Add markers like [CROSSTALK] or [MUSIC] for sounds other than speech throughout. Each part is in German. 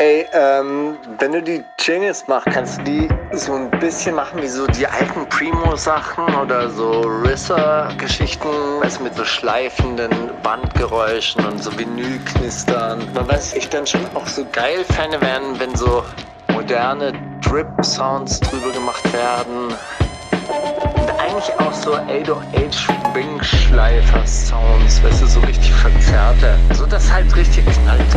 Ey, ähm, wenn du die Jingles machst, kannst du die so ein bisschen machen wie so die alten Primo-Sachen oder so Risser-Geschichten, du, mit so schleifenden Bandgeräuschen und so Vinylknistern. Man weiß, ich dann schon auch so geil Fäne werden, wenn so moderne Drip-Sounds drüber gemacht werden. Und eigentlich auch so 808 Wing-Schleifer-Sounds, weißt du, so richtig verzerrte. So dass halt richtig knallt.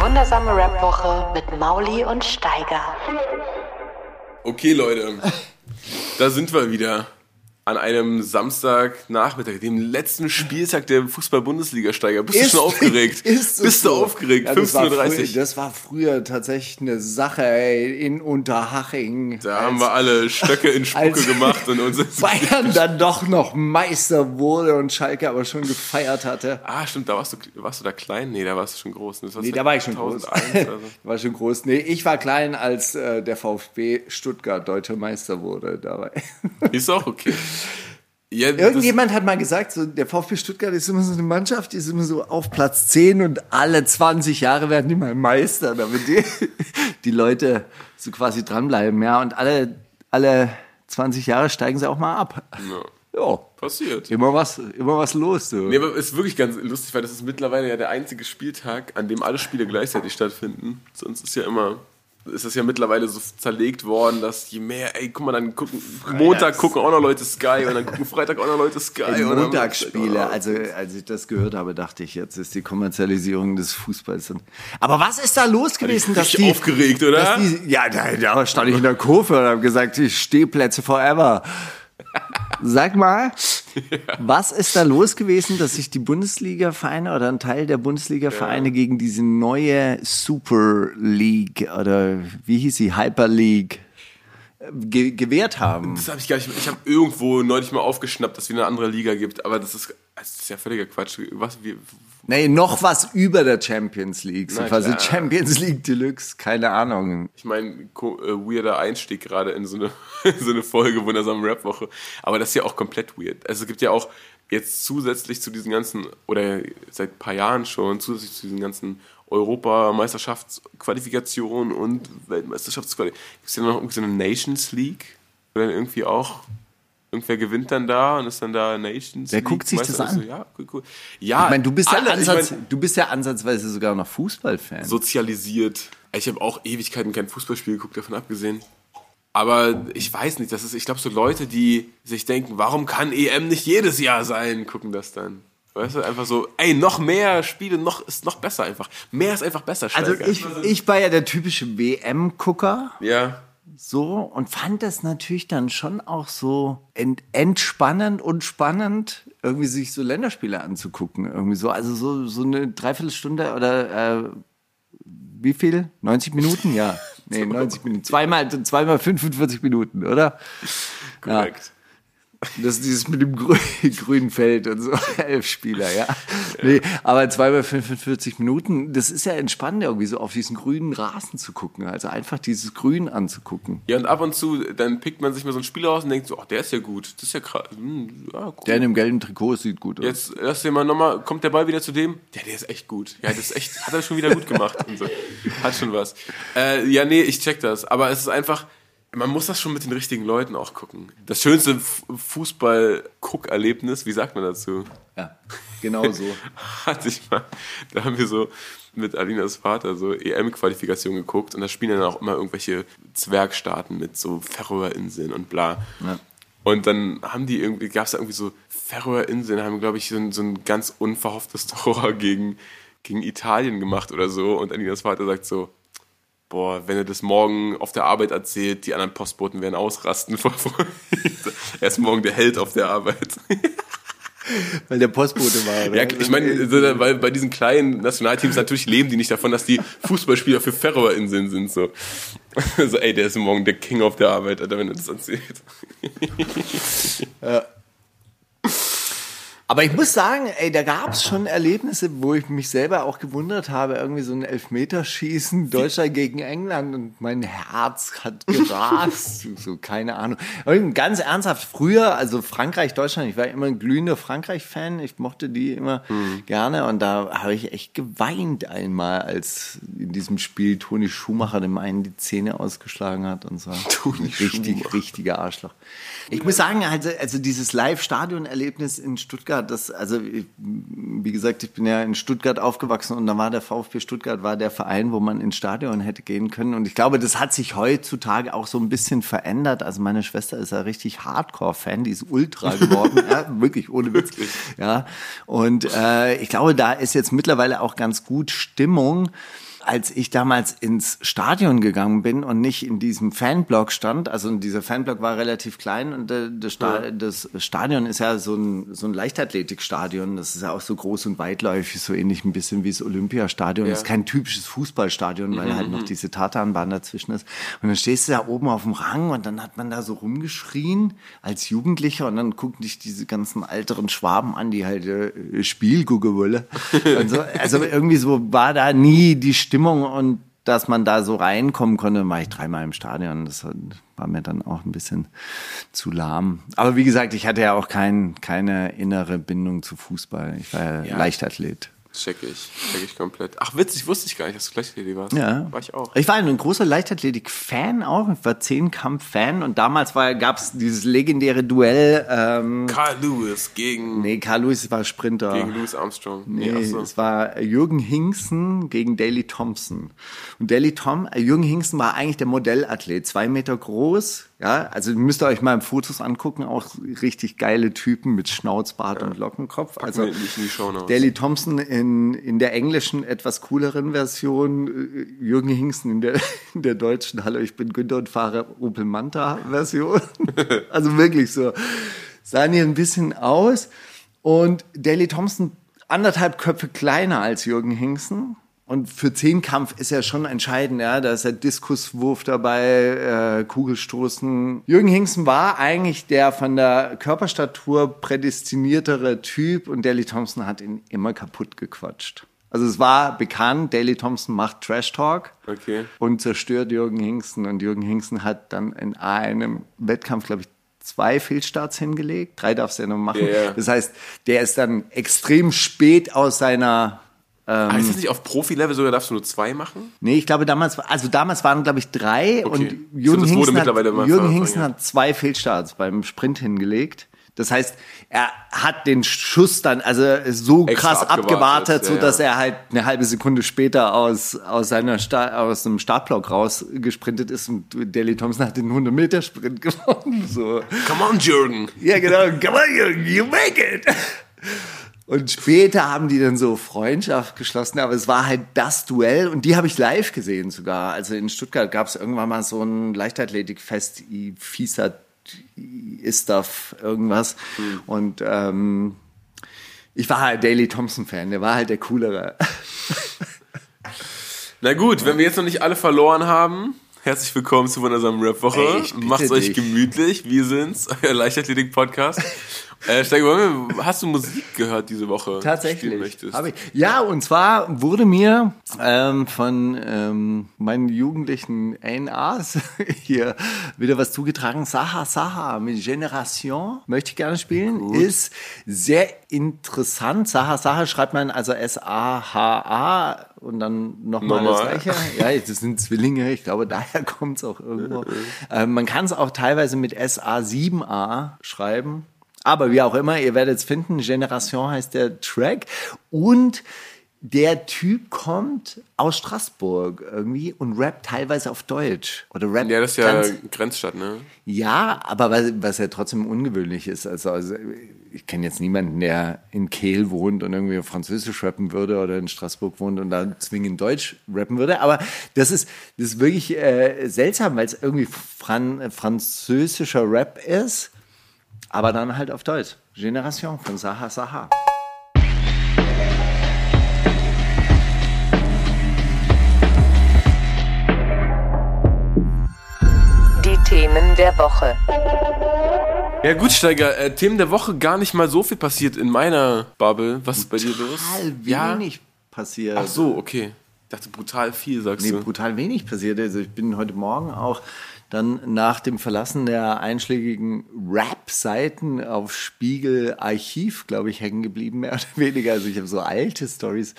Wundersame Rap-Woche mit Mauli und Steiger. Okay, Leute, da sind wir wieder an einem Samstagnachmittag, dem letzten Spieltag der Fußball-Bundesliga-Steiger. Bist Ist- du schon aufgeregt? [LAUGHS] ist Bist du so? aufgeregt? Ja, das, war 15.30 früher, das war frühr tatsächlich eine Sache ey, in Unterhaching. Da haben wir alle Stöcke in Spucke als- gemacht und uns. [LAUGHS] Bayern dann doch noch Meister wurde und Schalke aber schon gefeiert hatte. Ah, stimmt, da warst du, warst du da klein? Nee, da warst du schon groß. Das Nee, da war ich schon groß. 2001 also. [LAUGHS] war schon groß. Nee, ich war klein, als äh, der VfB Stuttgart deutscher Meister wurde dabei. Ist auch okay. Ja, Irgendjemand hat mal gesagt, so, der VfB Stuttgart ist immer so eine Mannschaft, die ist immer so auf Platz 10 und alle 20 Jahre werden die mal Meister, damit die, [LAUGHS] die Leute so quasi dranbleiben. Ja, und alle, alle 20 Jahre steigen sie auch mal ab. Ja, Ja, passiert. immer was, immer was los. So. Nee, aber es ist wirklich ganz lustig, weil das ist mittlerweile ja der einzige Spieltag, an dem alle Spiele gleichzeitig stattfinden. Sonst ist ja immer, ist das ja mittlerweile so zerlegt worden, dass je mehr, ey, guck mal, dann gucken, Montag gucken auch noch Leute Sky und dann gucken Freitag auch noch Leute Sky. Dann- Montagsspiele, also als ich das gehört habe, dachte ich, jetzt ist die Kommerzialisierung des Fußballs. Aber was ist da los gewesen, dass die, aufgeregt, oder? Dass die, ja, da, da stand ich in der Kurve und habe gesagt, ich Stehplätze forever. [LAUGHS] Sag mal, [LAUGHS] was ist da los gewesen, dass sich die Bundesliga-Vereine oder ein Teil der Bundesliga-Vereine gegen diese neue Super League oder wie hieß sie, Hyper League äh, ge gewehrt haben? Das habe ich gar nicht. Ich habe irgendwo neulich mal aufgeschnappt, dass es wieder eine andere Liga gibt, aber das ist, das ist ja völliger Quatsch. Was, wie, Nee, noch was über der Champions League. So Na quasi. Champions League Deluxe, keine Ahnung. ich meine, äh, weirder Einstieg gerade in so eine, [LAUGHS] in so eine Folge wundersame Rap-Woche. Aber das ist ja auch komplett weird. Also es gibt ja auch jetzt zusätzlich zu diesen ganzen, oder seit ein paar Jahren schon, zusätzlich zu diesen ganzen Europameisterschaftsqualifikationen und Weltmeisterschaftsqualifikationen, gibt es ja noch irgendwie so eine Nations League, dann irgendwie auch irgendwer gewinnt dann da und ist dann da Nations Wer League guckt sich das Meister. an? So, ja, cool, cool. ja, Ich meine, du bist ja ich mein, du bist ja ansatzweise sogar noch Fußballfan. sozialisiert. Ich habe auch Ewigkeiten kein Fußballspiel geguckt, davon abgesehen. Aber ich weiß nicht, das ist, ich glaube, so Leute, die sich denken, warum kann EM nicht jedes Jahr sein, gucken das dann. Weißt du, einfach so, ey, noch mehr Spiele, noch, ist noch besser einfach. Mehr ist einfach besser, also Steiger. ich, ich war ja der typische WM-Gucker. Ja, so und fand das natürlich dann schon auch so ent entspannend und spannend, irgendwie sich so Länderspiele anzugucken. Irgendwie so, also so, so eine Dreiviertelstunde oder äh, wie viel? 90 Minuten? Ja. [LAUGHS] Nee, 90 Minuten. Zweimal, zweimal 45 Minuten, oder? korrekt. Das ist dieses mit dem grü [LAUGHS] grünen Feld und so, [LAUGHS] elf Spieler, ja. Nee, aber zweimal 45 Minuten, das ist ja entspannend, irgendwie so auf diesen grünen Rasen zu gucken. Also einfach dieses Grün anzugucken. Ja, und ab und zu, dann pickt man sich mal so einen Spieler aus und denkt so, ach, der ist ja gut, das ist ja krass. Hm, ja, cool. Der in dem gelben Trikot sieht gut aus. Jetzt lass dir mal nochmal, kommt der Ball wieder zu dem? Ja, der ist echt gut. Ja, das ist echt, hat er schon wieder gut gemacht und so. Hat schon was. Äh, ja, nee, ich check das. Aber es ist einfach, man muss das schon mit den richtigen Leuten auch gucken. Das schönste F- Fußball-Guck-Erlebnis, wie sagt man dazu? Ja, genau so. [LAUGHS] Hatte ich mal, da haben wir so mit Alinas Vater so EM-Qualifikation geguckt und da spielen dann auch immer irgendwelche Zwergstaaten mit so Färöerinseln und bla. Und dann haben die irgendwie, gab es da irgendwie so Färöerinseln, haben, glaube ich, so ein, so ein ganz unverhofftes [LAUGHS] Tor gegen, gegen Italien gemacht oder so. Und Alinas Vater sagt so, boah, wenn er das morgen auf der Arbeit erzählt, die anderen Postboten werden ausrasten vor Freude. [LAUGHS] Er ist morgen der Held auf der Arbeit. [LAUGHS] Weil der Postbote war. Oder? Ja, ich meine, weil bei diesen kleinen Nationalteams natürlich leben die nicht davon, dass die Fußballspieler für Färöerinseln sind. So. [LAUGHS] so, ey, der ist morgen der King auf der Arbeit, Alter, wenn er das erzählt. Aber ich muss sagen, ey, da gab es schon Erlebnisse, wo ich mich selber auch gewundert habe, irgendwie so ein Elfmeterschießen, Deutschland gegen England und mein Herz hat gerast, [LAUGHS] so keine Ahnung. Aber ganz ernsthaft, früher, also Frankreich, Deutschland, ich war immer ein glühender Frankreich-Fan, ich mochte die immer mhm. gerne und da habe ich echt geweint einmal, als in diesem Spiel Toni Schumacher dem einen die Zähne ausgeschlagen hat und so. Toni richtig, Schumacher. richtiger Arschloch. Ich muss sagen, also, also dieses Live-Stadion-Erlebnis in Stuttgart, das, also wie gesagt, ich bin ja in Stuttgart aufgewachsen und da war der VfB Stuttgart war der Verein, wo man ins Stadion hätte gehen können. Und ich glaube, das hat sich heutzutage auch so ein bisschen verändert. Also meine Schwester ist ja richtig Hardcore-Fan, die ist Ultra [LAUGHS] geworden, ja, wirklich ohne Witz. Ja, und äh, ich glaube, da ist jetzt mittlerweile auch ganz gut Stimmung als ich damals ins Stadion gegangen bin und nicht in diesem Fanblock stand, also dieser Fanblock war relativ klein und das, Sta das Stadion ist ja so ein, so ein Leichtathletikstadion, das ist ja auch so groß und weitläufig, so ähnlich ein bisschen wie das Olympiastadion. Ja. Das ist kein typisches Fußballstadion, weil mhm. halt noch mhm. diese Tatanbahn dazwischen ist. Und dann stehst du da oben auf dem Rang und dann hat man da so rumgeschrien als Jugendlicher und dann gucken dich diese ganzen älteren Schwaben an, die halt äh, Spiel gucken wollen. [LAUGHS] so, also irgendwie so war da nie die Stimmung und dass man da so reinkommen konnte, war ich dreimal im Stadion. Das war mir dann auch ein bisschen zu lahm. Aber wie gesagt, ich hatte ja auch kein, keine innere Bindung zu Fußball. Ich war ja, ja. Leichtathlet. Check ich, check ich komplett. Ach witzig, wusste ich gar nicht, dass du Leichtathletik warst. Ja. War ich auch. Ich war ein großer Leichtathletik-Fan auch. Ich war Zehnkampf-Fan und damals gab es dieses legendäre Duell. Ähm, Carl Lewis gegen. Nee, Carl Lewis war Sprinter. Gegen Louis Armstrong. Nee, nee so. es war Jürgen Hinksen gegen Daley Thompson. Und Daley Tom, Jürgen Hinksen war eigentlich der Modellathlet. Zwei Meter groß, ja, also müsst ihr euch mal Fotos angucken, auch richtig geile Typen mit Schnauzbart ja. und Lockenkopf. Packen also Daley Thompson in, in der englischen etwas cooleren Version, äh, Jürgen Hingsten in der, [LAUGHS] in der deutschen Hallo, ich bin Günther und fahre Opel Manta Version. [LAUGHS] also wirklich so. Sahen hier ein bisschen aus. Und Daley Thompson anderthalb Köpfe kleiner als Jürgen Hingsten und für Zehnkampf ist ja schon entscheidend, ja, da ist der Diskuswurf dabei, äh, Kugelstoßen. Jürgen Hingsen war eigentlich der von der Körperstatur prädestiniertere Typ und Daley Thompson hat ihn immer kaputt gequatscht. Also es war bekannt, Daley Thompson macht Trash Talk okay. und zerstört Jürgen Hingsen. Und Jürgen Hingsen hat dann in einem Wettkampf, glaube ich, zwei Fehlstarts hingelegt. Drei darfst du ja noch machen. Yeah. Das heißt, der ist dann extrem spät aus seiner ähm, heißt das nicht auf Profi-Level sogar darfst du nur zwei machen? Nee, ich glaube damals, also damals waren glaube ich drei okay. und Jürgen so, Hingsten, hat, Jürgen Hingsten hat zwei Fehlstarts beim Sprint hingelegt. Das heißt, er hat den Schuss dann also so Extra krass abgewartet, abgewartet so dass ja. er halt eine halbe Sekunde später aus aus seiner Sta aus dem Startblock rausgesprintet ist und Deli Thompson hat den 100 Meter Sprint [LAUGHS] gewonnen. So. Come on, Jürgen. Ja genau, come on, Jürgen, you make it. Und später haben die dann so Freundschaft geschlossen, aber es war halt das Duell und die habe ich live gesehen sogar. Also in Stuttgart gab es irgendwann mal so ein Leichtathletikfest, FISA Istaf irgendwas. Mhm. Und ähm, ich war halt Daley Thompson-Fan, der war halt der coolere. [LAUGHS] Na gut, wenn wir jetzt noch nicht alle verloren haben, herzlich willkommen zu wundersamen Rap-Woche. Macht's euch gemütlich. Wir sind's, euer Leichtathletik-Podcast. [LAUGHS] Äh, Steiger, hast du Musik gehört diese Woche? Tatsächlich. Ich. Ja, und zwar wurde mir ähm, von ähm, meinen jugendlichen ANAs [LAUGHS] hier wieder was zugetragen. Saha Saha mit Generation möchte ich gerne spielen. Gut. Ist sehr interessant. Saha Saha schreibt man also S-A-H-A und dann nochmal das gleiche. Ja, das sind Zwillinge. Ich glaube, daher kommt es auch irgendwo. [LAUGHS] ähm, man kann es auch teilweise mit S-A-7-A schreiben. Aber wie auch immer, ihr werdet es finden. Generation heißt der Track. Und der Typ kommt aus Straßburg irgendwie und rappt teilweise auf Deutsch. Oder rappt ja, das ist ja Grenzstadt, ne? Ja, aber was, was ja trotzdem ungewöhnlich ist. Also, also ich kenne jetzt niemanden, der in Kehl wohnt und irgendwie Französisch rappen würde oder in Straßburg wohnt und da zwingend Deutsch rappen würde. Aber das ist, das ist wirklich äh, seltsam, weil es irgendwie Fran französischer Rap ist aber dann halt auf Deutsch. Generation von Saha Saha. Die Themen der Woche. Ja gut, Steiger, äh, Themen der Woche gar nicht mal so viel passiert in meiner Bubble. Was ist bei dir los? Total wenig passiert. Ach so, okay. Ich dachte brutal viel, sagst Nee, du. brutal wenig passiert. Also ich bin heute Morgen auch dann nach dem Verlassen der einschlägigen Rap-Seiten auf Spiegel Archiv, glaube ich, hängen geblieben, mehr oder weniger. Also ich habe so alte Stories.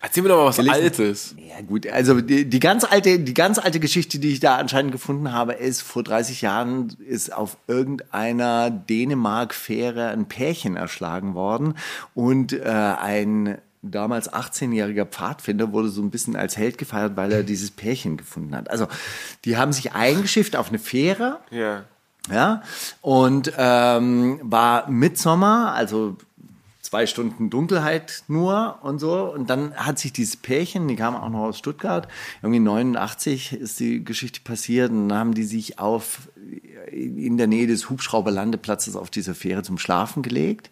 Erzähl mir doch mal was Gelesen. Altes. Ja gut, also die, die ganz alte, die ganz alte Geschichte, die ich da anscheinend gefunden habe, ist vor 30 Jahren ist auf irgendeiner Dänemark-Fähre ein Pärchen erschlagen worden und äh, ein damals 18-jähriger Pfadfinder wurde so ein bisschen als Held gefeiert, weil er dieses Pärchen gefunden hat. Also die haben sich eingeschifft auf eine Fähre Ja. ja, und ähm, war Mitsommer, also zwei Stunden Dunkelheit nur und so. Und dann hat sich dieses Pärchen, die kamen auch noch aus Stuttgart, irgendwie 89 ist die Geschichte passiert und dann haben die sich auf in der Nähe des Hubschrauberlandeplatzes auf dieser Fähre zum Schlafen gelegt.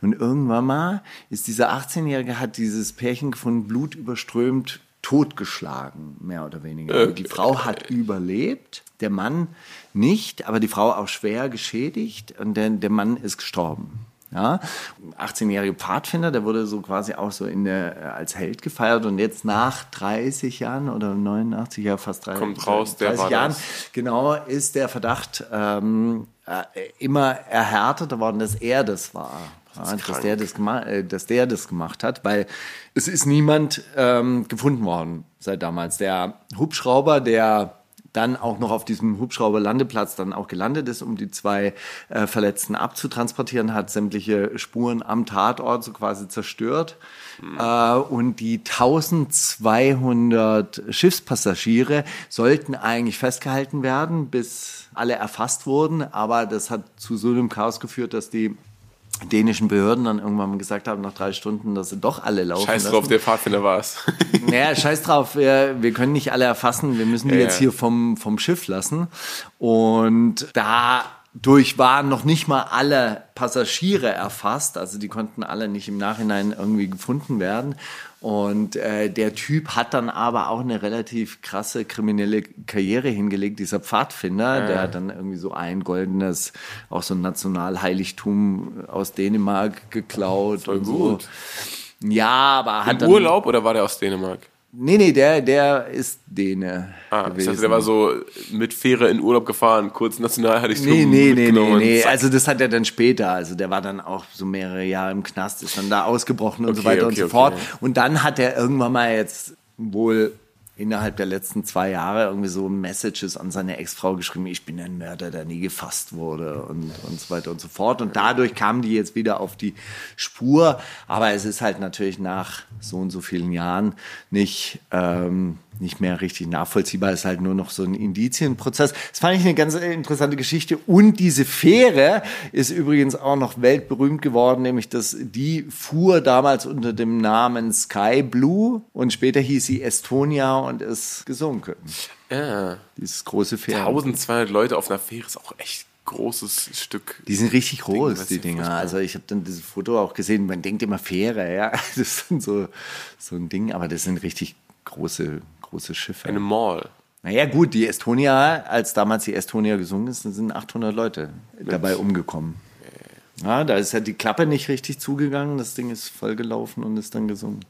Und irgendwann mal ist dieser 18-Jährige, hat dieses Pärchen gefunden, blutüberströmt, totgeschlagen, mehr oder weniger. die Frau hat überlebt, der Mann nicht, aber die Frau auch schwer geschädigt und der, der Mann ist gestorben. Ja, 18-jährige Pfadfinder, der wurde so quasi auch so in der, als Held gefeiert und jetzt nach 30 Jahren oder 89, ja fast 30, Kommt raus, der 30 war Jahren, das. genau, ist der Verdacht ähm, äh, immer erhärteter worden, dass er das war. Ja, dass, der das äh, dass der das gemacht hat, weil es ist niemand ähm, gefunden worden seit damals. Der Hubschrauber, der dann auch noch auf diesem Hubschrauberlandeplatz dann auch gelandet ist, um die zwei äh, Verletzten abzutransportieren, hat sämtliche Spuren am Tatort so quasi zerstört. Äh, und die 1200 Schiffspassagiere sollten eigentlich festgehalten werden, bis alle erfasst wurden. Aber das hat zu so einem Chaos geführt, dass die dänischen Behörden dann irgendwann gesagt haben, nach drei Stunden, dass sie doch alle laufen Scheiß lassen. drauf, der Pfadfinder war es. Naja, [LAUGHS] scheiß drauf, wir, wir können nicht alle erfassen, wir müssen die Ja, jetzt hier vom, vom Schiff lassen. Und dadurch waren noch nicht mal alle Passagiere erfasst, also die konnten alle nicht im Nachhinein irgendwie gefunden werden. Und äh, der Typ hat dann aber auch eine relativ krasse kriminelle Karriere hingelegt, dieser Pfadfinder. Der hat dann irgendwie so ein goldenes, auch so ein Nationalheiligtum aus Dänemark geklaut. Voll und gut. So. Ja, aber hat Im dann, Urlaub oder war der aus Dänemark? Nee, nee, der, der ist Däne. Ah, ich gewesen. dachte, der war so mit Fähre in Urlaub gefahren, kurz national hatte ich Nee, nee, nee, nee, und nee. zack. Also das hat er dann später. Also der war dann auch so mehrere Jahre im Knast, ist dann da ausgebrochen und so Okay, weiter und okay, so okay. fort. Und dann hat er irgendwann mal jetzt wohl innerhalb der letzten zwei Jahre irgendwie so Messages an seine Ex-Frau geschrieben, ich bin ein Mörder, der nie gefasst wurde und, und so weiter und so fort. Und dadurch kamen die jetzt wieder auf die Spur. Aber es ist halt natürlich nach so und so vielen Jahren nicht, ähm, nicht mehr richtig nachvollziehbar. Ist halt nur noch so ein Indizienprozess. Das fand ich eine ganz interessante Geschichte. Und diese Fähre ist übrigens auch noch weltberühmt geworden, nämlich dass die fuhr damals unter dem Namen Sky Blue und später hieß sie Estonia und ist gesunken. Ja. Dieses große Fähre. 1200 Leute auf einer Fähre ist auch echt großes Stück. Die sind richtig groß, die Dinger. Also ich habe dann dieses Foto auch gesehen. Man denkt immer Fähre, ja. [LAUGHS] Das sind so, so ein Ding, aber das sind richtig große, große Schiffe. Eine Mall. Naja, gut, die Estonia, als damals die Estonia gesungen ist, sind 800 Leute dabei umgekommen. Ja, da ist ja die Klappe nicht richtig zugegangen, das Ding ist vollgelaufen und ist dann gesungen.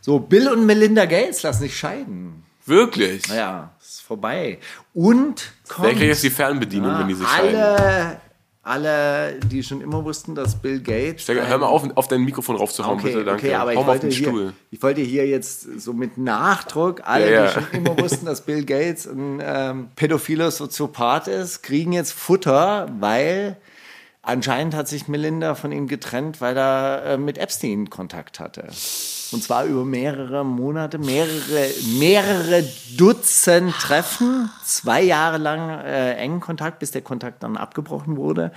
So, Bill und Melinda Gates lassen sich scheiden. Wirklich? Naja, ist vorbei. Und kommt Wer kriegt jetzt die Fernbedienung, ja, wenn die sich scheiden? Alle, die schon immer wussten, dass Bill Gates. Steiger, hör mal auf, auf dein Mikrofon raufzuhauen, Okay, bitte, danke. okay, aber Hau ich mal auf wollte, den hier, Stuhl. ich wollte hier jetzt so mit Nachdruck, alle, Ja, ja. die schon immer wussten, dass Bill Gates ein ähm, pädophiler Soziopath ist, kriegen jetzt Futter, weil anscheinend hat sich Melinda von ihm getrennt, weil er äh, mit Epstein Kontakt hatte. Und zwar über mehrere Monate, mehrere, mehrere Dutzend Treffen, zwei Jahre lang äh, engen Kontakt, bis der Kontakt dann abgebrochen wurde.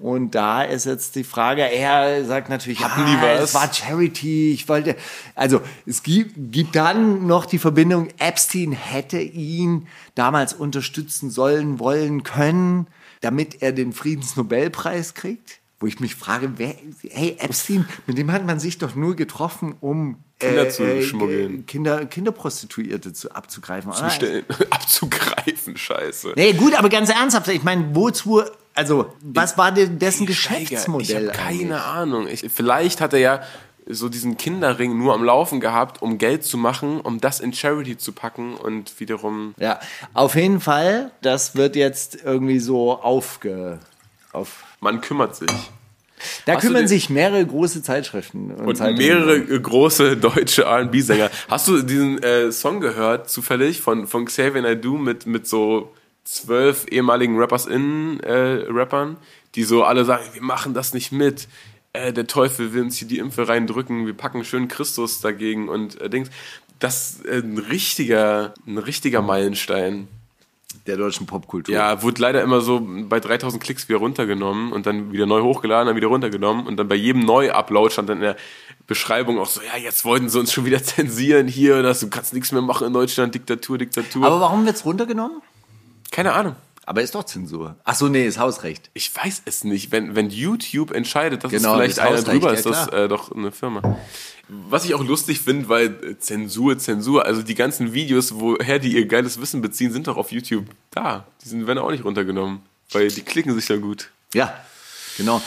Und da ist jetzt die Frage, er sagt natürlich, Hatten ja, die was? es war Charity, ich wollte, also es gibt, gibt dann noch die Verbindung, Epstein hätte ihn damals unterstützen sollen, wollen, können, damit er den Friedensnobelpreis kriegt. Wo ich mich frage, wer, hey, Epstein, mit dem hat man sich doch nur getroffen, um Kinder zu schmuggeln. Kinder, Kinderprostituierte zu, abzugreifen. Stellen, [LAUGHS] abzugreifen, scheiße. Nee, gut, aber ganz ernsthaft, ich meine, wozu Also, was war denn dessen Steiger, Geschäftsmodell? Ich keine? Ahnung. Ich, vielleicht hat er ja so diesen Kinderring nur am Laufen gehabt, um Geld zu machen, um das in Charity zu packen und wiederum. Ja, auf jeden Fall, das wird jetzt irgendwie so aufge. Auf, Man kümmert sich. da Hast kümmern sich mehrere große Zeitschriften und, Und Zeitungen. mehrere äh, große [LAUGHS] deutsche R&B-Sänger. Hast du diesen äh, Song gehört, zufällig, von, von Xavier Naidoo mit, mit so zwölf ehemaligen Rappers-Innen-Rappern, die so alle sagen, wir machen das nicht mit. Äh, der Teufel will uns hier die Impfe reindrücken, wir packen schön Christus dagegen und äh, Dings. Das ist äh, ein richtiger, ein richtiger Meilenstein. Der deutschen Popkultur. Ja, wurde leider immer so bei 3000 Klicks wieder runtergenommen und dann wieder neu hochgeladen, dann wieder runtergenommen und dann bei jedem Neu-Upload stand dann in der Beschreibung auch so, ja, jetzt wollten sie uns schon wieder [LAUGHS] zensieren hier, dass du kannst nichts mehr machen in Deutschland, Diktatur, Diktatur. Aber warum wird's runtergenommen? Keine Ahnung. Aber ist doch Zensur. Ach so, nee, ist Hausrecht. Ich weiß es nicht. Wenn, wenn YouTube entscheidet, dass Genau, es vielleicht das einer drüber ja, ist, das klar. äh, doch eine Firma. Was ich auch lustig finde, weil äh, Zensur, Zensur, also die ganzen Videos, woher die ihr geiles Wissen beziehen, sind doch auf YouTube da. Die sind, werden auch nicht runtergenommen, weil die klicken sich ja gut. Ja, genau.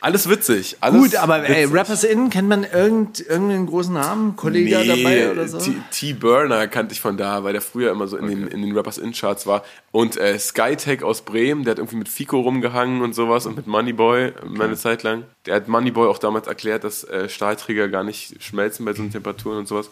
Alles witzig. Alles Gut, aber ey, witzig. Rappers In, kennt man irgend, irgendeinen großen Namen? Kollege dabei oder so? T- T-Burner kannte ich von da, weil der früher immer so in, den, in den Rappers In-Charts war. Und äh, Skytech aus Bremen, der hat irgendwie mit Fico rumgehangen und sowas und mit Moneyboy meine Zeit lang. Der hat Moneyboy auch damals erklärt, dass äh, Stahlträger gar nicht schmelzen bei so [LAUGHS] einen Temperaturen und sowas.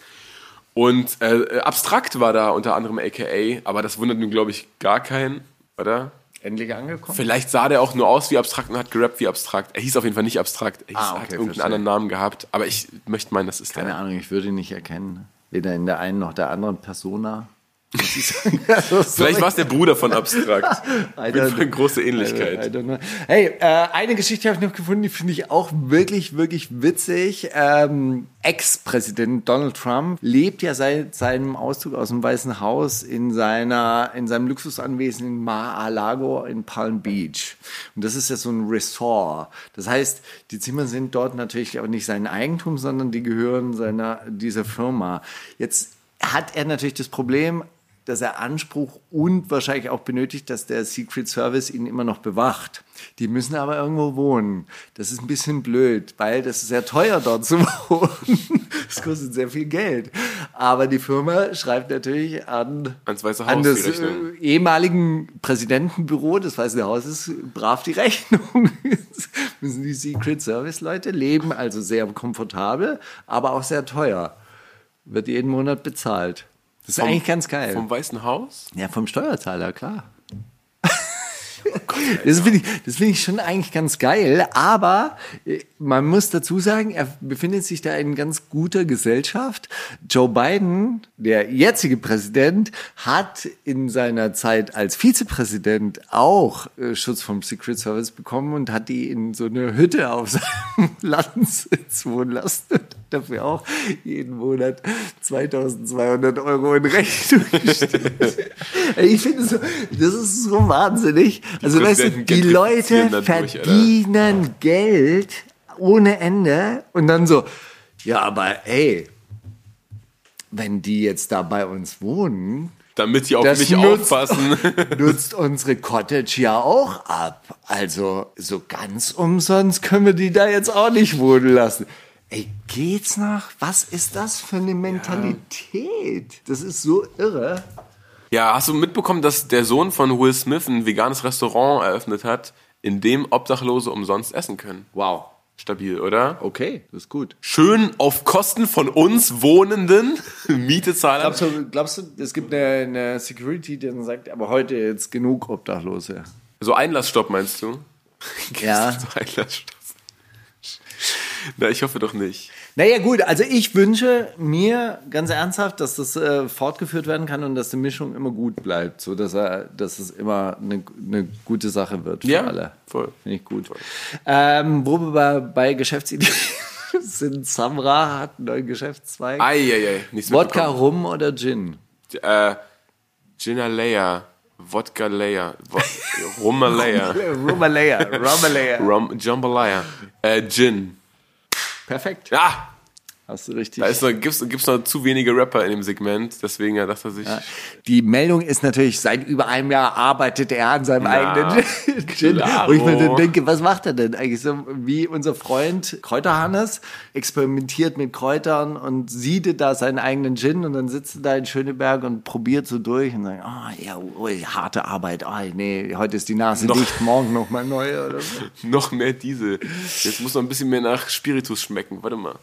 Und äh, Abstrakt war da unter anderem AKA, aber das wundert nun, glaube ich, gar keinen, oder? Endlich angekommen? Vielleicht sah der auch nur aus wie abstrakt und hat gerappt wie abstrakt. Er hieß auf jeden Fall nicht abstrakt. Er hieß, Ah, okay, hat irgendeinen verstehe. anderen Namen gehabt. Aber ich möchte meinen, das ist Keine der. Ahnung, ich würde ihn nicht erkennen. Weder in der einen noch der anderen Persona. [LAUGHS] Also, Vielleicht war es der Bruder von Abstrakt. [LAUGHS] I don't- eine große I Ähnlichkeit. don't know. Hey, äh, eine Geschichte habe ich noch gefunden, die finde ich auch wirklich, wirklich witzig. Ähm, Ex-Präsident Donald Trump lebt ja seit seinem Auszug aus dem Weißen Haus in seiner, in seinem Luxusanwesen in Mar-a-Lago in Palm Beach. Und das ist ja so ein Resort. Das heißt, die Zimmer sind dort natürlich aber nicht sein Eigentum, sondern die gehören seiner, dieser Firma. Jetzt hat er natürlich das Problem, dass er Anspruch und wahrscheinlich auch benötigt, dass der Secret Service ihn immer noch bewacht. Die müssen aber irgendwo wohnen. Das ist ein bisschen blöd, weil das ist sehr teuer dort zu [LAUGHS] wohnen. Das kostet sehr viel Geld. Aber die Firma schreibt natürlich an, an das Rechnung. äh, ehemaligen Präsidentenbüro des Weißen Hauses brav die [LAUGHS] Rechnung. müssen die Secret Service Leute leben, also sehr komfortabel, aber auch sehr teuer. Wird jeden Monat bezahlt. Das ist eigentlich ganz geil. Vom Weißen Haus? Ja, vom Steuerzahler, klar. [LAUGHS] Das finde ich, das finde ich schon eigentlich ganz geil, aber äh, man muss dazu sagen, er befindet sich da in ganz guter Gesellschaft. Joe Biden, der jetzige Präsident, hat in seiner Zeit als Vizepräsident auch äh, Schutz vom Secret Service bekommen und hat die in so eine Hütte auf seinem [LAUGHS] Landsitz wohnen lassen dafür auch jeden Monat 2200 Euro in Rechnung [LAUGHS] gestellt. ich finde so, das ist so wahnsinnig. Also weißt du, die Leute verdienen Geld ohne Ende und dann so, ja, aber ey, wenn die jetzt da bei uns wohnen, Damit die auf Das mich nutzt- aufpassen. [LAUGHS] nutzt unsere Cottage ja auch ab. Also so ganz umsonst können wir die da jetzt auch nicht wohnen lassen. Ey, geht's noch? Was ist das für eine Mentalität? Das ist so irre. Ja, hast du mitbekommen, dass der Sohn von Will Smith ein veganes Restaurant eröffnet hat, in dem Obdachlose umsonst essen können? Wow. Stabil, oder? Okay, das ist gut. Schön auf Kosten von uns Wohnenden [LAUGHS] Miete zahlen. Glaubst du, glaubst du, es gibt eine, eine Security, die dann sagt, aber heute jetzt genug Obdachlose? So Einlassstopp meinst du? Ja. [LAUGHS] So Einlassstopp. [LAUGHS] Na, ich hoffe doch nicht. Naja gut, also ich wünsche mir ganz ernsthaft, dass das äh, fortgeführt werden kann und dass die Mischung immer gut bleibt, so dass er, dass es immer eine, eine gute Sache wird für Ja, alle. voll. Finde ich gut. Ähm, wo wir bei, bei Geschäftsideen [LAUGHS] sind, Samra hat einen neuen Geschäftszweig. Eieiei, nichts Wodka, mitbekommen. Rum oder Gin? Äh, Ginalea, Wodka Layer, Wo [LAUGHS] Rumalea, Rumalaya, Rumalaya. Rum, Jambalaya, äh, Gin. Perfekt. Ja, Hast du richtig. Da noch, gibt's, gibt's noch zu wenige Rapper in dem Segment, deswegen ja, dachte er sich. Die Meldung ist natürlich, seit über einem Jahr arbeitet er an seinem Na, eigenen [LAUGHS] Gin. Wo ich mir dann denke, was macht er denn eigentlich so wie unser Freund Kräuterhannes, experimentiert mit Kräutern und siedet da seinen eigenen Gin und dann sitzt er da in Schöneberg und probiert so durch und sagt, ah ja, ui, harte Arbeit, ah nee, heute ist die Nase Noch- dicht, morgen noch mal neu oder so. [LAUGHS] Noch mehr diese. Jetzt muss noch ein bisschen mehr nach Spiritus schmecken. Warte mal.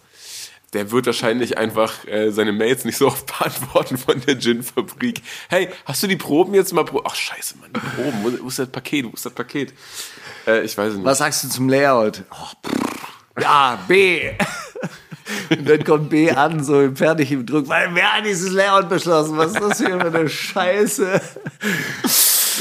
Der wird wahrscheinlich einfach äh, seine Mails nicht so oft [LAUGHS] beantworten von der Gin-Fabrik. Hey, hast du die Proben jetzt mal? Pro Ach scheiße, Mann, die Proben. Wo, wo ist das Paket? Wo ist das Paket? Äh, ich weiß es nicht. Was sagst du zum Layout? Oh, ja, B. Und [LAUGHS] dann kommt B an, so fertig im Druck, weil wer hat dieses Layout beschlossen? Was ist das hier für eine Scheiße?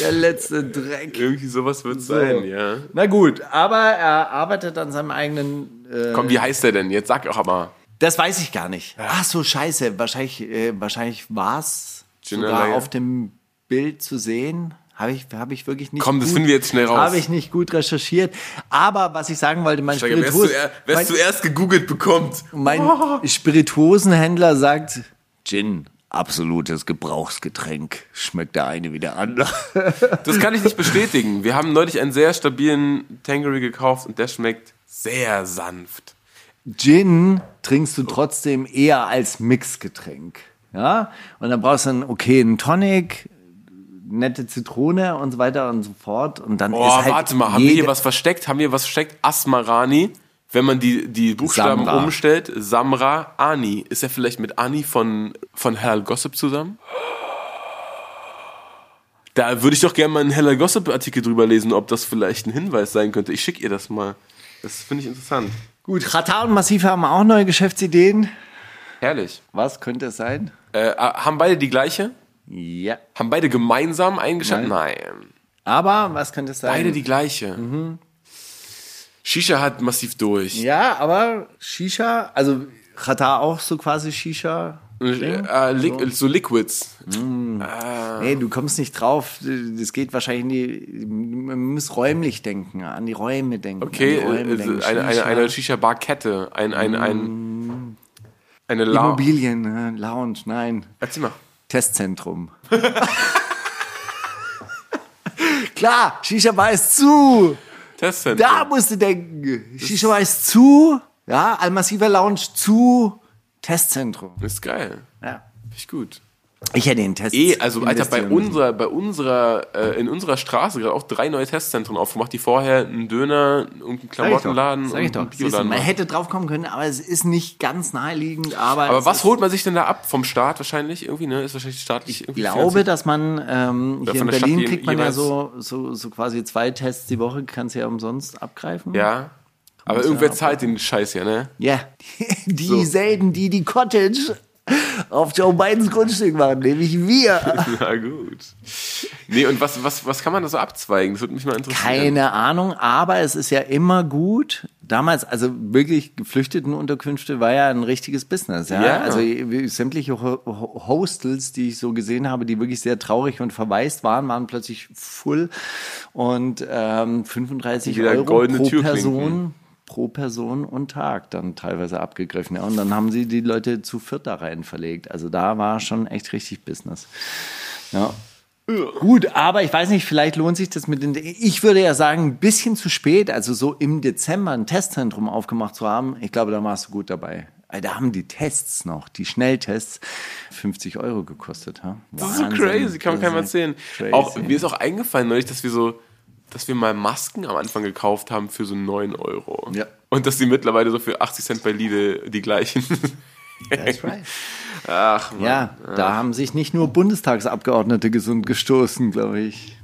Der letzte Dreck. Irgendwie sowas wird sein, ja. Na gut, aber er arbeitet an seinem eigenen. Äh, Komm, wie heißt der denn? Jetzt sag auch aber. Das weiß ich gar nicht. Ach so, scheiße. Wahrscheinlich, äh, wahrscheinlich war es sogar auf dem Bild zu sehen. Habe ich, hab ich wirklich nicht Komm, das gut, finden wir jetzt schnell raus. Habe ich nicht gut recherchiert. Aber was ich sagen wollte, mein Steiger, wer es wer zuerst gegoogelt bekommt. mein Spirituosenhändler sagt, Gin, absolutes Gebrauchsgetränk. Schmeckt der eine wie der andere. [LAUGHS] Das kann ich nicht bestätigen. Wir haben neulich einen sehr stabilen Tangery gekauft und der schmeckt sehr sanft. Gin trinkst du trotzdem eher als Mixgetränk. Ja? Und dann brauchst du dann, okay, einen Tonic, nette Zitrone und so weiter und so fort. Und dann Oh, ist halt warte mal, haben wir hier was versteckt? Haben wir was versteckt? Asmarani, wenn man die, die Buchstaben Samra. umstellt. Samra, Ani. Ist er vielleicht mit Ani von, von Hell Gossip zusammen? Da würde ich doch gerne mal einen Heller Gossip-Artikel drüber lesen, ob das vielleicht ein Hinweis sein könnte. Ich schicke ihr das mal. Das finde ich interessant. Gut, Rata und Massiv haben auch neue Geschäftsideen. Herrlich. Was könnte es sein? Äh, haben beide die gleiche? Ja. Haben beide gemeinsam eingeschaltet? Nein. Nein. Aber was könnte es sein? Beide die gleiche. Shisha hat massiv durch. Ja, aber Shisha, also Rata auch so quasi Shisha. Äh, li so Liquids. Nee, du kommst nicht drauf. Das geht wahrscheinlich in die. Man muss räumlich denken, an die Räume denken. Okay, Räume äh, denken. eine, eine, eine Shisha-Bar-Kette. Ein, ein, ein, eine Lounge. Immobilien, äh, Lounge, nein. Erzähl mal. Testzentrum. [LAUGHS] Klar, Shisha Bar ist zu. Testzentrum. Da musst du denken. Shisha Bar ist zu. Ja, Almassiver Lounge zu. Testzentrum. Ist geil. Ja. Finde ich gut. Ich hätte den Test. Eh, also Alter, bei unserer, bei unserer, äh, in unserer Straße gerade auch drei neue Testzentren aufgemacht, die vorher einen Döner, irgendeinen Klamottenladen Sag ich und doch. einen Siehst du, Bioladen man waren. hätte drauf kommen können, aber es ist nicht ganz naheliegend. Aber, Aber was holt man sich denn da ab? Vom Staat wahrscheinlich irgendwie, ne? Ist wahrscheinlich staatlich Ich irgendwie glaube, finanziert. dass man ähm, hier in Stadt Berlin je- kriegt man ja so, so, so quasi zwei Tests die Woche, kannst du ja umsonst abgreifen. Ja. Aber Muss irgendwer zahlt den Scheiß ja, ne? Ja, [LAUGHS] dieselben, die die Cottage auf Joe Bidens Grundstück machen, nämlich wir. [LAUGHS] Na gut. Nee, und was, was, was kann man da so abzweigen? Das würde mich mal interessieren. Keine Ahnung, aber es ist ja immer gut. Damals, also wirklich Geflüchtetenunterkünfte war ja ein richtiges Business. Ja? Ja. Also sämtliche Ho Ho Hostels, die ich so gesehen habe, die wirklich sehr traurig und verwaist waren, waren plötzlich full und ähm, 35 Wieder Euro pro. Person pro Person und Tag dann teilweise abgegriffen. Ja, und dann haben sie die Leute zu viert da rein verlegt. Also da war schon echt richtig Business. Ja. Gut, aber ich weiß nicht, vielleicht lohnt sich das mit den. Ich würde ja sagen, ein bisschen zu spät, also so im Dezember ein Testzentrum aufgemacht zu haben. Ich glaube, da warst du gut dabei. Da haben die Tests noch, die Schnelltests, 50 Euro gekostet. Ja? Das ist so crazy, kann man keinem erzählen. crazy. Auch, mir ist auch eingefallen neulich, dass wir so, dass wir mal Masken am Anfang gekauft haben für so 9 Euro. Ja. Und dass die mittlerweile so für 80 Cent bei Lidl die gleichen. That's right. [LAUGHS] Ach, Mann. Ja, da haben sich nicht nur Bundestagsabgeordnete gesund gestoßen, glaube ich.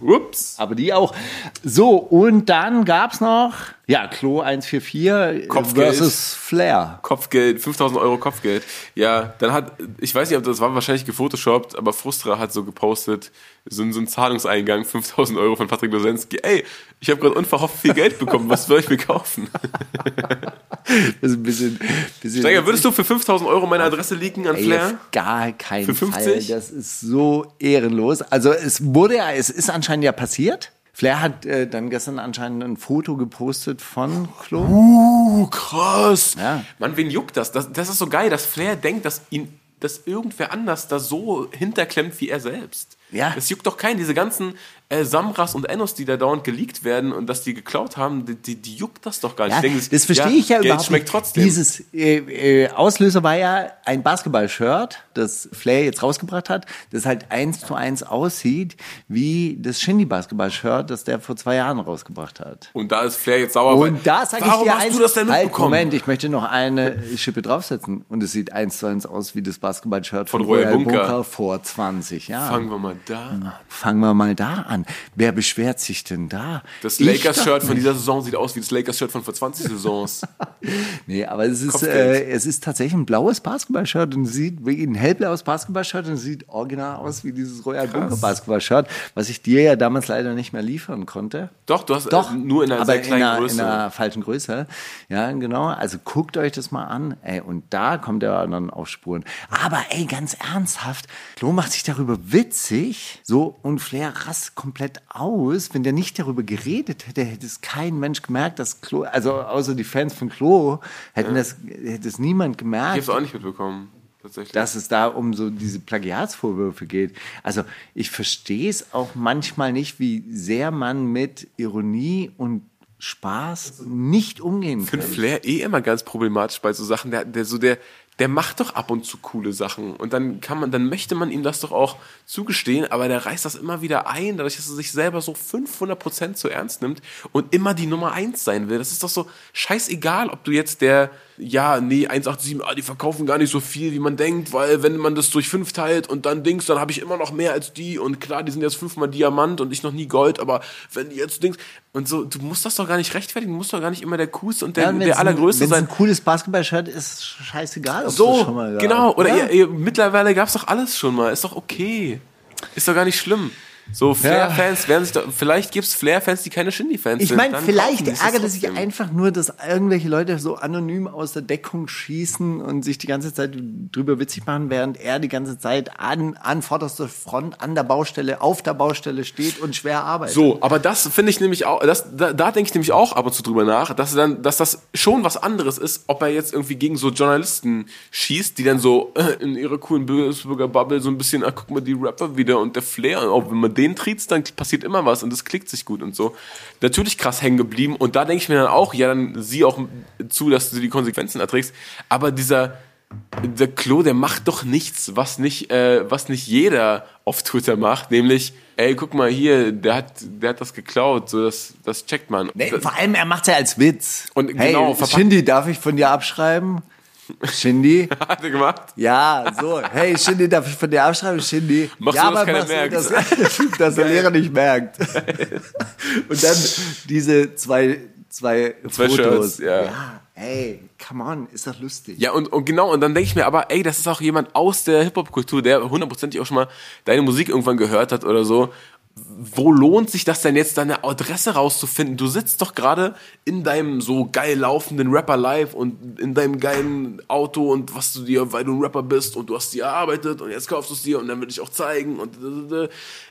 Ups. Aber die auch. So, und dann gab's noch, ja, Klo 144 Kopfgeld. versus Flair. Kopfgeld, 5000 Euro Kopfgeld. Ja, dann hat, ich weiß nicht, ob das war wahrscheinlich gefotoshoppt, aber Frustra hat so gepostet, so, ein- so ein Zahlungseingang, 5000 Euro von Patrick Losensky. Ey, ich habe gerade unverhofft viel Geld bekommen, was soll ich mir kaufen? [LAUGHS] Das ist ein bisschen, bisschen Steiger, würdest du für 5000 Euro meine Adresse leaken an Ey, Flair? gar keinen Für 50? Fall. Das ist so ehrenlos. Also es wurde ja, es ist anscheinend ja passiert. Flair hat äh, dann gestern anscheinend ein Foto gepostet von Klo. Uh, krass. Ja. Mann, wen juckt das? das? Das ist so geil, dass Flair denkt, dass ihn dass irgendwer anders da so hinterklemmt wie er selbst. Ja. Das juckt doch keinen. Diese ganzen äh, Samras und Ennos, die da dauernd geleakt werden und dass die geklaut haben, die, die, die juckt das doch gar nicht. Ja, denke, das verstehe ich ja Geld überhaupt schmeckt nicht. trotzdem. Dieses äh, äh, Auslöser war ja ein Basketball-Shirt, das Flair jetzt rausgebracht hat, das halt eins zu eins aussieht wie das Shindy-Basketball-Shirt, das der vor zwei Jahren rausgebracht hat. und da ist Flair jetzt sauer. Und da sage ich dir hast eins, du das denn halt? Moment, ich möchte noch eine Schippe draufsetzen. Und es sieht eins zu eins aus wie das Basketball-Shirt von, Von Royal Bunker. vor 20 Jahren. Fangen wir mal da an. Fangen wir mal da an. Wer beschwert sich denn da? Das Lakers-Shirt von dieser Saison sieht aus wie das Lakers-Shirt von vor 20 Saisons. [LAUGHS] Nee, aber es ist, äh, es ist tatsächlich ein blaues Basketballshirt und sieht wie ein hellblaues Basketballshirt und sieht original aus wie dieses Royal Bunker Basketballshirt, was ich dir ja damals leider nicht mehr liefern konnte. Doch, du hast Doch, äh, nur in einer aber sehr kleinen in einer, Größe. in einer falschen Größe. Ja, genau. Also guckt euch das mal an. Ey, und da kommt er dann auf Spuren. Aber ey, ganz ernsthaft, Flo macht sich darüber witzig. So, und Flair rast komplett aus. Wenn der nicht darüber geredet hätte, hätte es kein Mensch gemerkt, dass Klo, also außer die Fans von Klo, hätten das, hätte es niemand ich gemerkt habe es auch nicht mitbekommen. Tatsächlich. dass es da um so diese Plagiatsvorwürfe geht. Also ich verstehe es auch manchmal nicht, wie sehr man mit Ironie und Spaß nicht umgehen Ich kann. finde Flair eh immer ganz problematisch bei so Sachen. Der, der so der, der macht doch ab und zu coole Sachen und dann kann man, dann möchte man ihm das doch auch zugestehen, aber der reißt das immer wieder ein, dadurch, dass er sich selber so 500 Prozent zu ernst nimmt und immer die Nummer eins sein will. Das ist doch so scheißegal, ob du jetzt der, ja, nee, 187, ah, die verkaufen gar nicht so viel, wie man denkt, weil wenn man das durch fünf teilt und dann Dings, dann habe ich immer noch mehr als die und klar, die sind jetzt fünfmal Diamant und ich noch nie Gold, aber wenn die jetzt Dings und so, du musst das doch gar nicht rechtfertigen, du musst doch gar nicht immer der coolste und der, Ja, und der allergrößte ein, sein. Wenn es ein cooles Basketball-Shirt ist, scheißegal, ob So, schon mal gab. genau. Oder ja. ihr, ihr, mittlerweile gab es doch alles schon mal. Ist doch okay. Ist doch gar nicht schlimm. So, Flair-Fans werden sich doch, vielleicht gibt es Flair-Fans, die keine Shindy-Fans Ich sind. meine, Dann vielleicht ärgert es sich einfach nur, dass irgendwelche Leute so anonym aus der Deckung schießen und sich die ganze Zeit drüber witzig machen, während er die ganze Zeit an, an vorderster Front, an der Baustelle, auf der Baustelle steht und schwer arbeitet. So, aber das finde ich nämlich auch, das, da, da denke ich nämlich auch ab und zu drüber nach, dass, dann, dass das schon was anderes ist, ob er jetzt irgendwie gegen so Journalisten schießt, die dann so äh, in ihrer coolen Bürger Bubble so ein bisschen, ah, guck mal, die Rapper wieder und der Flair, auch wenn man den triezt, dann passiert immer was und das klickt sich gut und so. Natürlich krass hängen geblieben und da denke ich mir dann auch, ja, dann sieh auch zu, dass du die Konsequenzen erträgst, aber dieser, der Klo, der macht doch nichts, was nicht, äh, was nicht jeder auf Twitter macht, nämlich, ey, guck mal hier, der hat, der hat das geklaut, so das, das checkt man. Nee, vor allem, er macht ja als Witz. Und hey, genau, Shindy, darf ich von dir abschreiben? Shindy? [LAUGHS] hat er gemacht? Ja, so. Hey, Shindy, darf ich von dir abschreiben? Shindy. Machst ja, du, dass keiner machst du, merkt. Dass, [LAUGHS] [LAUGHS] dass der Lehrer nicht merkt. Und dann diese zwei, zwei, Zwei Fotos. Shirts, ja. ja. Hey, come on, ist doch lustig. Ja, und, und genau, und dann denke ich mir aber, ey, das ist auch jemand aus der Hip-Hop-Kultur, der hundertprozentig auch schon mal deine Musik irgendwann gehört hat oder so. Wo lohnt sich das denn jetzt, deine Adresse rauszufinden? Du sitzt doch gerade in deinem so geil laufenden Rapper Live und in deinem geilen Auto und was du dir, weil du ein Rapper bist und du hast dir erarbeitet und jetzt kaufst du es dir und dann will ich auch zeigen und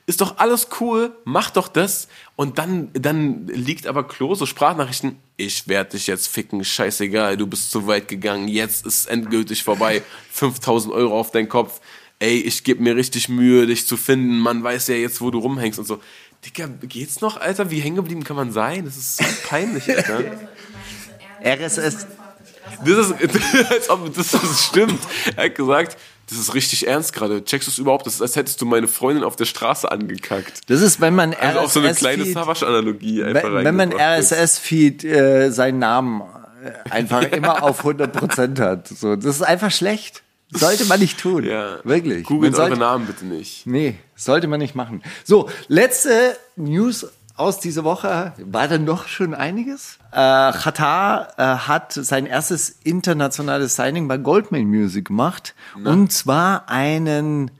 ist doch alles cool, mach doch das und dann, dann liegt aber Klo so Sprachnachrichten, ich werde dich jetzt ficken, scheißegal, du bist zu weit gegangen, jetzt ist endgültig vorbei, 5000 Euro auf deinen Kopf, ey, ich gebe mir richtig Mühe, dich zu finden, man weiß ja jetzt, wo du rumhängst und so. Digga, geht's noch, Alter? Wie hängen geblieben kann man sein? Das ist so peinlich, Alter. [LAUGHS] RSS. Das ist, [LAUGHS] als ob das, das stimmt. Er hat gesagt, das ist richtig ernst gerade. Checkst du es überhaupt? Das ist, als hättest du meine Freundin auf der Straße angekackt. Das ist, wenn man Also auch so eine kleine RSS-Feed Savage-Analogie einfach wenn, wenn man. RSS-Feed äh, seinen Namen äh, einfach immer auf 100% hat. So, das ist einfach schlecht. Sollte man nicht tun. Ja. Wirklich. Googelt sollte- eure Namen bitte nicht. Nee, sollte man nicht machen. So, letzte News aus dieser Woche. War da noch schon einiges? Äh, Qatar äh, hat sein erstes internationales Signing bei Goldman Music gemacht. Und zwar einen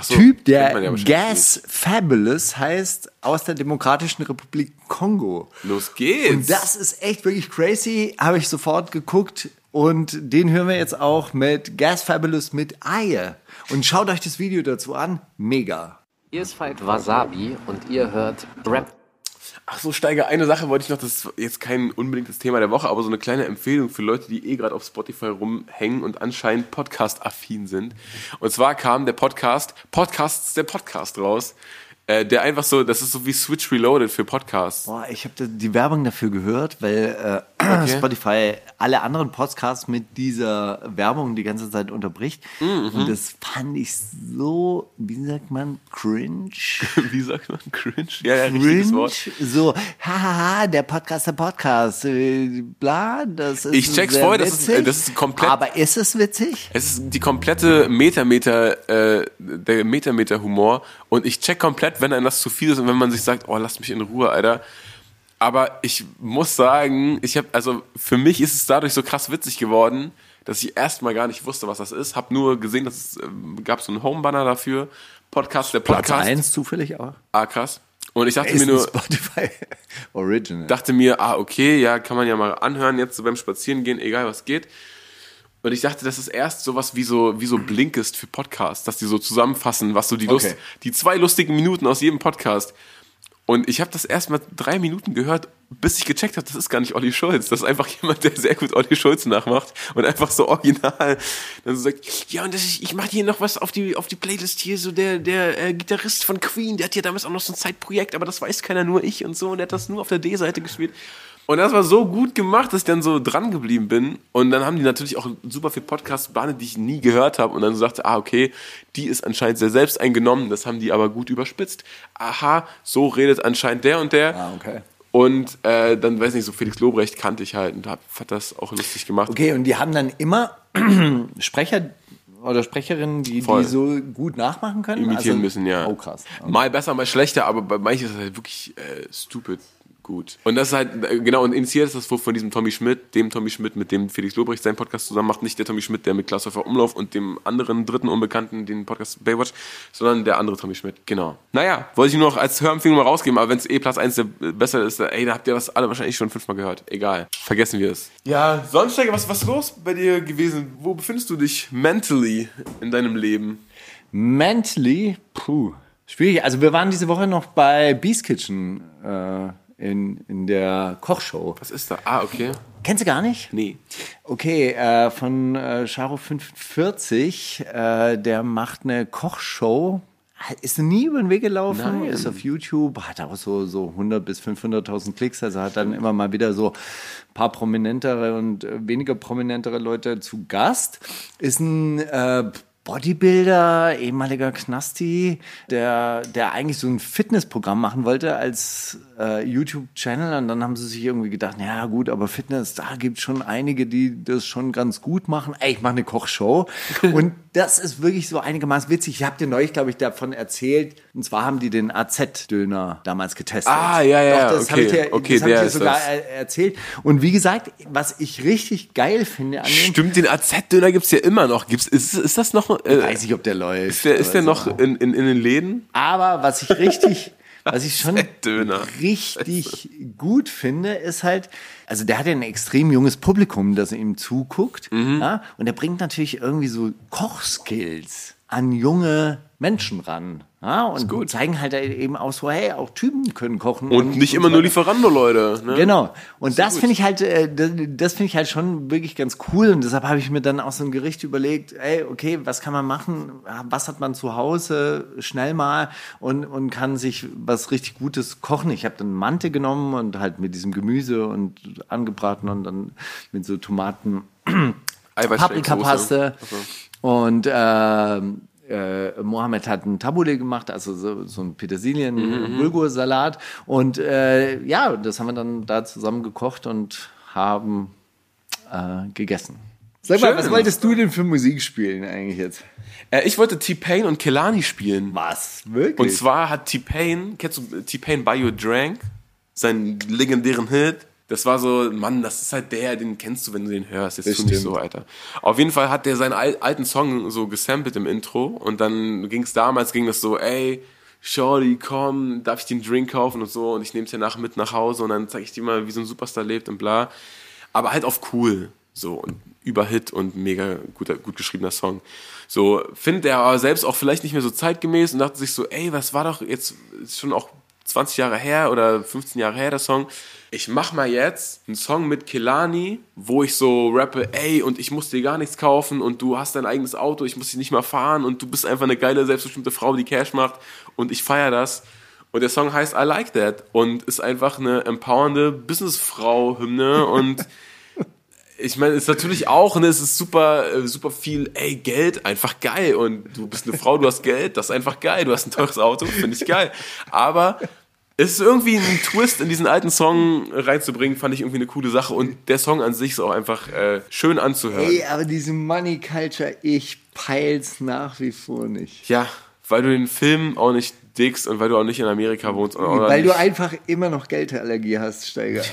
so, Typ, der ja Gas Fabulous heißt, aus der Demokratischen Republik Kongo. Los geht's. Und das ist echt wirklich crazy. Habe ich sofort geguckt. Und den hören wir jetzt auch mit Gas Fabulous mit Aie. Und schaut euch das Video dazu an. Mega. Ist Falk Wasabi und ihr hört Rap. Ach so, Steiger, eine Sache wollte ich noch, das ist jetzt kein unbedingtes Thema der Woche, aber so eine kleine Empfehlung für Leute, die eh gerade auf Spotify rumhängen und anscheinend Podcast-affin sind. Und zwar kam der Podcast, Podcasts der Podcast raus äh, der einfach so, das ist so wie Switch Reloaded für Podcasts. Boah, ich habe die Werbung dafür gehört, weil äh, [CLEARS THROAT] okay. Spotify alle anderen Podcasts mit dieser Werbung die ganze Zeit unterbricht. Mhm. Und das fand ich so, wie sagt man, cringe? [LAUGHS] wie sagt man, cringe? Ja, ja, cringe. Wort. So, hahaha, der Podcast, der Podcast, äh, bla, das ist Ich check's voll, das ist, das ist komplett. Aber ist es witzig? Es ist die komplette Metameter, äh, der Metameter-Humor. Und ich check komplett, wenn einem das zu viel ist und wenn man sich sagt, oh, lass mich in Ruhe, Alter aber ich muss sagen, ich habe also für mich ist es dadurch so krass witzig geworden, dass ich erstmal gar nicht wusste, was das ist. Hab nur gesehen, dass es äh, gab so einen Home-Banner dafür. Podcast, der Podcast. Platz 1 zufällig auch. Ah, krass. Und ich dachte mir nur. Spotify [LAUGHS] Original. Dachte mir, ah, okay, ja, kann man ja mal anhören, jetzt so beim Spazierengehen, egal was geht. Und ich dachte, das ist erst sowas wie so, wie so Blinkist für Podcasts, dass die so zusammenfassen, was so die Lust, okay. die zwei lustigen Minuten aus jedem Podcast. Und ich habe das erst mal drei Minuten gehört, bis ich gecheckt habe, das ist gar nicht Olli Schulz. Das ist einfach [LAUGHS] jemand, der sehr gut Olli Schulz nachmacht und einfach so original dann so sagt, ja, und das ist, ich mache hier noch was auf die, auf die Playlist hier, so der, der äh, Gitarrist von Queen, der hat ja damals auch noch so ein Zeitprojekt, aber das weiß keiner, nur ich und so, und der hat das nur auf der D-Seite gespielt. Und das war so gut gemacht, dass ich dann so dran geblieben bin. Und dann haben die natürlich auch super viel Podcasts behandelt, die ich nie gehört habe. Und dann so sagte, ah, okay, die ist anscheinend sehr selbst eingenommen. Das haben die aber gut überspitzt. Aha, so redet anscheinend der und der. Ah, okay. Und äh, dann, weiß nicht, so Felix Lobrecht kannte ich halt und hab, hat das auch lustig gemacht. Okay, und die haben dann immer [CLEARS THROAT] Sprecher oder Sprecherinnen, die, die so gut nachmachen können? Imitieren also, müssen, ja. Oh, krass. Okay. Mal besser, mal schlechter, aber bei manchen ist es halt wirklich äh, stupid gut. Und das ist halt, äh, genau, und initiiert ist das von diesem Tommy Schmidt, dem Tommy Schmidt, mit dem Felix Lobrecht seinen Podcast zusammen macht. Nicht der Tommy Schmidt, der mit Klaus Umlauf und dem anderen dritten Unbekannten den Podcast Baywatch, sondern der andere Tommy Schmidt, genau. Naja, wollte ich nur noch als Hörempfehlung mal rausgeben, aber wenn es eh Platz 1 der besser ist, ey, da habt ihr das alle wahrscheinlich schon fünfmal gehört. Egal. Vergessen wir es. Ja, Sonnensteiger, was, was ist los bei dir gewesen? Wo befindest du dich mentally in deinem Leben? Mentally? Puh. Schwierig. Also wir waren diese Woche noch bei Beast Kitchen äh, in, in der Kochshow. Was ist da? Ah, okay. Kennst du gar nicht? Nee. Okay, äh, von äh, Charo 45, äh, der macht eine Kochshow. Ist nie über den Weg gelaufen, Nein. ist auf YouTube, hat auch so, so 100 bis 500.000 Klicks, also hat dann immer mal wieder so ein paar prominentere und äh, weniger prominentere Leute zu Gast. Ist ein äh, Bodybuilder, ehemaliger Knasti, der, der eigentlich so ein Fitnessprogramm machen wollte als äh, YouTube-Channel. Und dann haben sie sich irgendwie gedacht, ja gut, aber Fitness, da gibt es schon einige, die das schon ganz gut machen. Ey, ich mache eine Kochshow. [LAUGHS] und das ist wirklich so einigermaßen witzig. Ich habe dir neulich, glaube ich, davon erzählt. Und zwar haben die den AZ-Döner damals getestet. Ah, ja, ja, Doch, das okay. habe ich dir, okay, das hab ich dir sogar das. erzählt. Und wie gesagt, was ich richtig geil finde an dem... Stimmt, den AZ-Döner gibt's ja immer noch. Gibt's, ist, ist das noch... Äh, weiß nicht, ob der läuft. Ist der, ist der noch in, in, in den Läden? Aber was ich richtig... Was ich schon richtig gut finde, ist halt, also der hat ja ein extrem junges Publikum, das ihm zuguckt. Mhm. Ja, und er bringt natürlich irgendwie so Kochskills an junge Menschen ran. Ja, und zeigen halt eben auch so, hey, auch Typen können kochen. Und, und nicht und immer so nur Lieferando-Leute. Ne? Genau. Und das finde ich halt, äh, das finde ich halt schon wirklich ganz cool. Und deshalb habe ich mir dann auch so ein Gericht überlegt, ey, okay, was kann man machen? Was hat man zu Hause schnell mal und, und kann sich was richtig Gutes kochen? Ich habe dann Mante genommen und halt mit diesem Gemüse und angebraten und dann mit so Tomaten, [CLEARS THROAT] Paprikapaste. Okay. Und äh, äh, Mohammed hat ein Tabule gemacht, also so, so ein Petersilien-Bulgur-Salat. Mhm. Und äh, ja, das haben wir dann da zusammen gekocht und haben äh, gegessen. Sag mal, was wolltest du denn für Musik spielen eigentlich jetzt? Äh, ich wollte T-Pain und Kelani spielen. Was? Wirklich? Und zwar hat T-Pain, kennst du T-Pain Buy Your Drank? Seinen legendären Hit das war so, Mann, das ist halt der, den kennst du, wenn du den hörst. Jetzt tu nicht so, Alter. Auf jeden Fall hat der seinen alten Song so gesampelt im Intro und dann ging es damals, ging das so, ey, Shorty, komm, darf ich dir einen Drink kaufen und so und ich nehme es dir nach mit nach Hause und dann zeige ich dir mal, wie so ein Superstar lebt und bla. Aber halt auf cool, so und Überhit und mega guter, gut geschriebener Song. So, findet er aber selbst auch vielleicht nicht mehr so zeitgemäß und dachte sich so, ey, was war doch jetzt schon auch 20 Jahre her oder 15 Jahre her, der Song. Ich mach mal jetzt einen Song mit Kelani, wo ich so rappe, ey, und ich muss dir gar nichts kaufen und du hast dein eigenes Auto, ich muss dich nicht mal fahren und du bist einfach eine geile, selbstbestimmte Frau, die Cash macht und ich feier das. Und der Song heißt I Like That und ist einfach eine empowernde Businessfrau-Hymne und [LAUGHS] ich meine, es ist natürlich auch, ne, es ist super, äh, super viel, ey, Geld, einfach geil. Und du bist eine Frau, du hast Geld, das ist einfach geil. Du hast ein teures Auto, finde ich geil. Aber es ist irgendwie ein Twist in diesen alten Song reinzubringen, fand ich irgendwie eine coole Sache. Und der Song an sich ist auch einfach äh, schön anzuhören. Ey, aber diese Money Culture, ich peil's nach wie vor nicht. Ja, weil du den Film auch nicht dickst und weil du auch nicht in Amerika wohnst. Weil nicht. du einfach immer noch Geldallergie hast, Steiger. [LAUGHS] [LAUGHS]